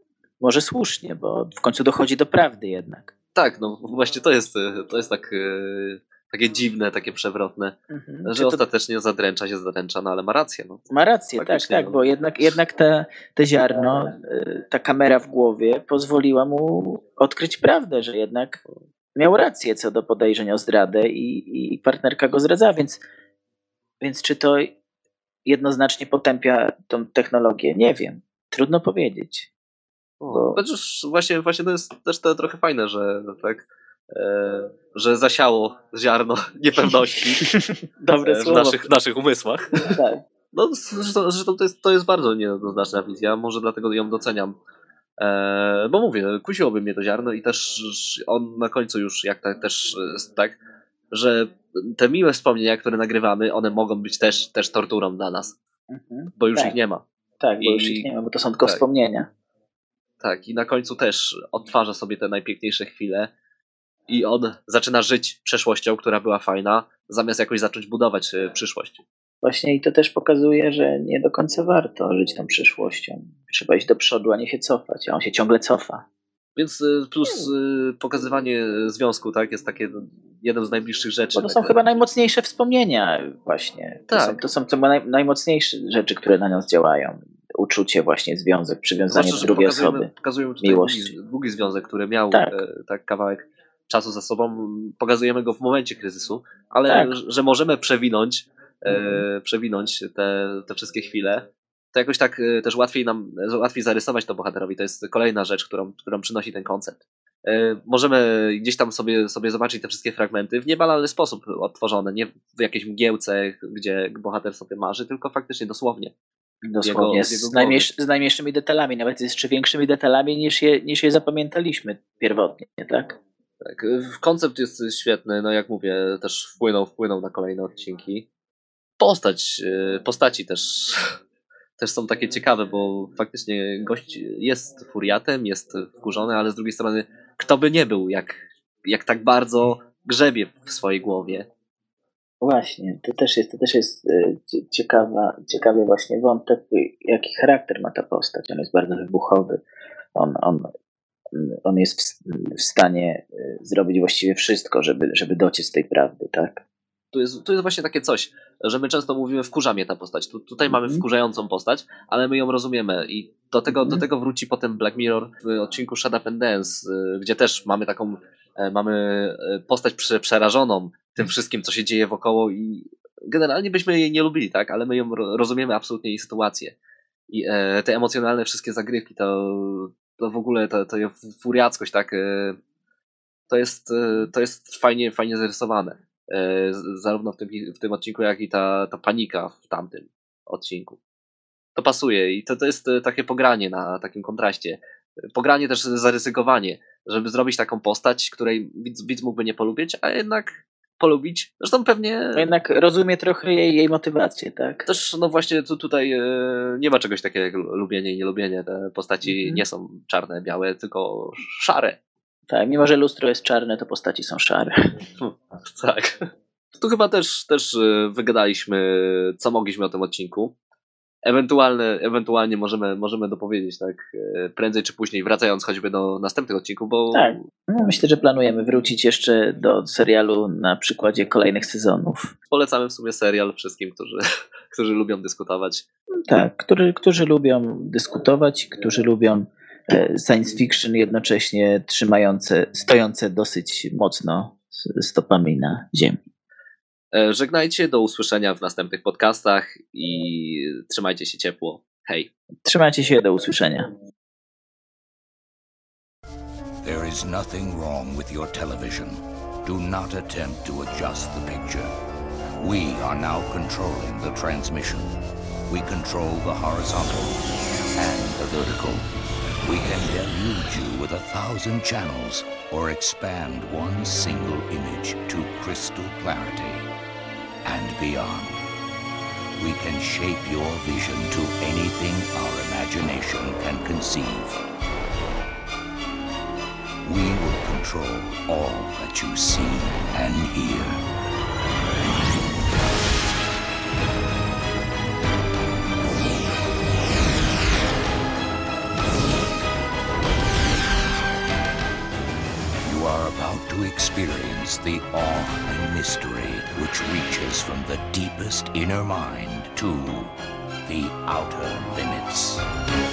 może słusznie, bo w końcu dochodzi do prawdy jednak. Tak, no właśnie to jest, e, to jest tak, e, takie dziwne, takie przewrotne, Mhm. że to ostatecznie zadręcza się zadręcza, no ale ma rację. No. ma rację, tak, Faktycznie, tak, no. bo jednak, jednak te, te ziarno, y, ta kamera w głowie pozwoliła mu odkryć prawdę, że jednak miał rację co do podejrzeń o zdradę i, i partnerka go zdradza, więc, więc czy to jednoznacznie potępia tą technologię? Nie wiem. Trudno powiedzieć. O, Bo- Chociaż właśnie, właśnie to jest też to trochę fajne, że tak, e, że zasiało ziarno niepewności Dobre e, w słowo. naszych, naszych umysłach. Tak. No, zresztą, zresztą to, jest, to jest bardzo niejednoznaczna wizja, może dlatego ją doceniam. E, bo mówię, kusiłoby mnie to ziarno i też on na końcu już, jak tak, też jest tak, że te miłe wspomnienia, które nagrywamy, one mogą być też, też torturą dla nas, Mhm. bo już Tak. ich nie ma. Tak, bo I- już ich nie ma, bo to są tylko tak. wspomnienia. Tak, i na końcu też odtwarza sobie te najpiękniejsze chwile i on zaczyna żyć przeszłością, która była fajna, zamiast jakoś zacząć budować e, przyszłość. Właśnie i to też pokazuje, że nie do końca warto żyć tą przyszłością. Trzeba iść do przodu, a nie się cofać, a on się ciągle cofa. Więc y, plus y, pokazywanie związku, tak, jest takie jedną z najbliższych rzeczy. Bo to są tak, chyba najmocniejsze wspomnienia właśnie. To Tak. są, to są chyba naj, najmocniejsze rzeczy, które na nas działają. Uczucie właśnie, związek, przywiązanie Zwłaszcza, do drugiej pokazujemy, osoby. pokazujemy tutaj Miłość. długi, długi związek, który miał Tak. e, tak kawałek czasu za sobą. Pokazujemy go w momencie kryzysu, ale Tak. że- że możemy przewinąć, e, Mhm. przewinąć te, te wszystkie chwile. To jakoś tak e, też łatwiej nam, łatwiej zarysować to bohaterowi. To jest kolejna rzecz, którą, którą przynosi ten koncept. E, Możemy gdzieś tam sobie, sobie zobaczyć te wszystkie fragmenty w niebanalny sposób odtworzone, nie w jakiejś mgiełce, gdzie bohater sobie marzy, tylko faktycznie dosłownie. Dosłownie, jego- z, z najmniejszymi detalami, nawet z jeszcze większymi detalami niż je, niż je zapamiętaliśmy pierwotnie, tak? Tak, koncept jest świetny, no jak mówię, też wpłynął, wpłynął na kolejne odcinki. Postać, y, postaci też, też są takie ciekawe, bo faktycznie gość jest furiatem, jest wkurzony, ale z drugiej strony, kto by nie był, jak, jak tak bardzo grzebie w swojej głowie. Właśnie, to też jest, to też jest e, cie- ciekawa, ciekawy właśnie wątek, jaki charakter ma ta postać. On jest bardzo wybuchowy. On, on, on jest w, stanie e, zrobić właściwie wszystko, żeby, żeby dociec tej prawdy, tak? Tu jest, tu jest właśnie takie coś, że my często mówimy wkurza mnie ta postać. Tu, tutaj mamy Mhm. wkurzającą postać, ale my ją rozumiemy i do tego, do Mhm. tego wróci potem Black Mirror w odcinku Shut Up and Dance, y, gdzie też mamy taką, e, mamy e, postać prze, przerażoną tym wszystkim, co się dzieje wokoło i generalnie byśmy jej nie lubili, tak? Ale my ją ro- rozumiemy absolutnie jej sytuację. I e, te emocjonalne wszystkie zagrywki, to, to w ogóle to, to furiackość, tak? E, to jest, e, to jest fajnie, fajnie zarysowane. E, zarówno w tym, w tym odcinku, jak i ta, ta panika w tamtym odcinku. To pasuje i to, to jest e, takie pogranie na takim kontraście. Pogranie też zaryzykowanie, żeby zrobić taką postać, której widz, widz mógłby nie polubić, a jednak polubić. Zresztą pewnie No jednak rozumie trochę jej, jej motywację, tak? też, no właśnie tu, tutaj e, nie ma czegoś takiego jak lubienie i nielubienie. Te postaci Mhm. nie są czarne, białe, tylko szare. Tak, mimo że lustro jest czarne, to postaci są szare. Tak. Tu chyba też, też e, wygadaliśmy, co mogliśmy o tym odcinku. Ewentualne, ewentualnie możemy, możemy dopowiedzieć tak e, prędzej czy później, wracając choćby do następnych odcinków, bo Tak. No, myślę, że planujemy wrócić jeszcze do serialu na przykładzie kolejnych sezonów. polecamy w sumie serial wszystkim, którzy, którzy lubią dyskutować. Tak, którzy, którzy lubią dyskutować, którzy lubią e, science fiction jednocześnie trzymające, stojące dosyć mocno stopami na ziemi. E, Żegnajcie, do usłyszenia w następnych podcastach i trzymajcie się ciepło. Hej. Trzymajcie się, do usłyszenia. There is nothing wrong with your television. Do not attempt to adjust the picture. We are now controlling the transmission. We control the horizontal and the vertical. We can deluge you with a thousand channels or expand one single image to crystal clarity and beyond. We can shape your vision to anything our imagination can conceive. We will control all that you see and hear. About to experience the awe and mystery which reaches from the deepest inner mind to the outer limits.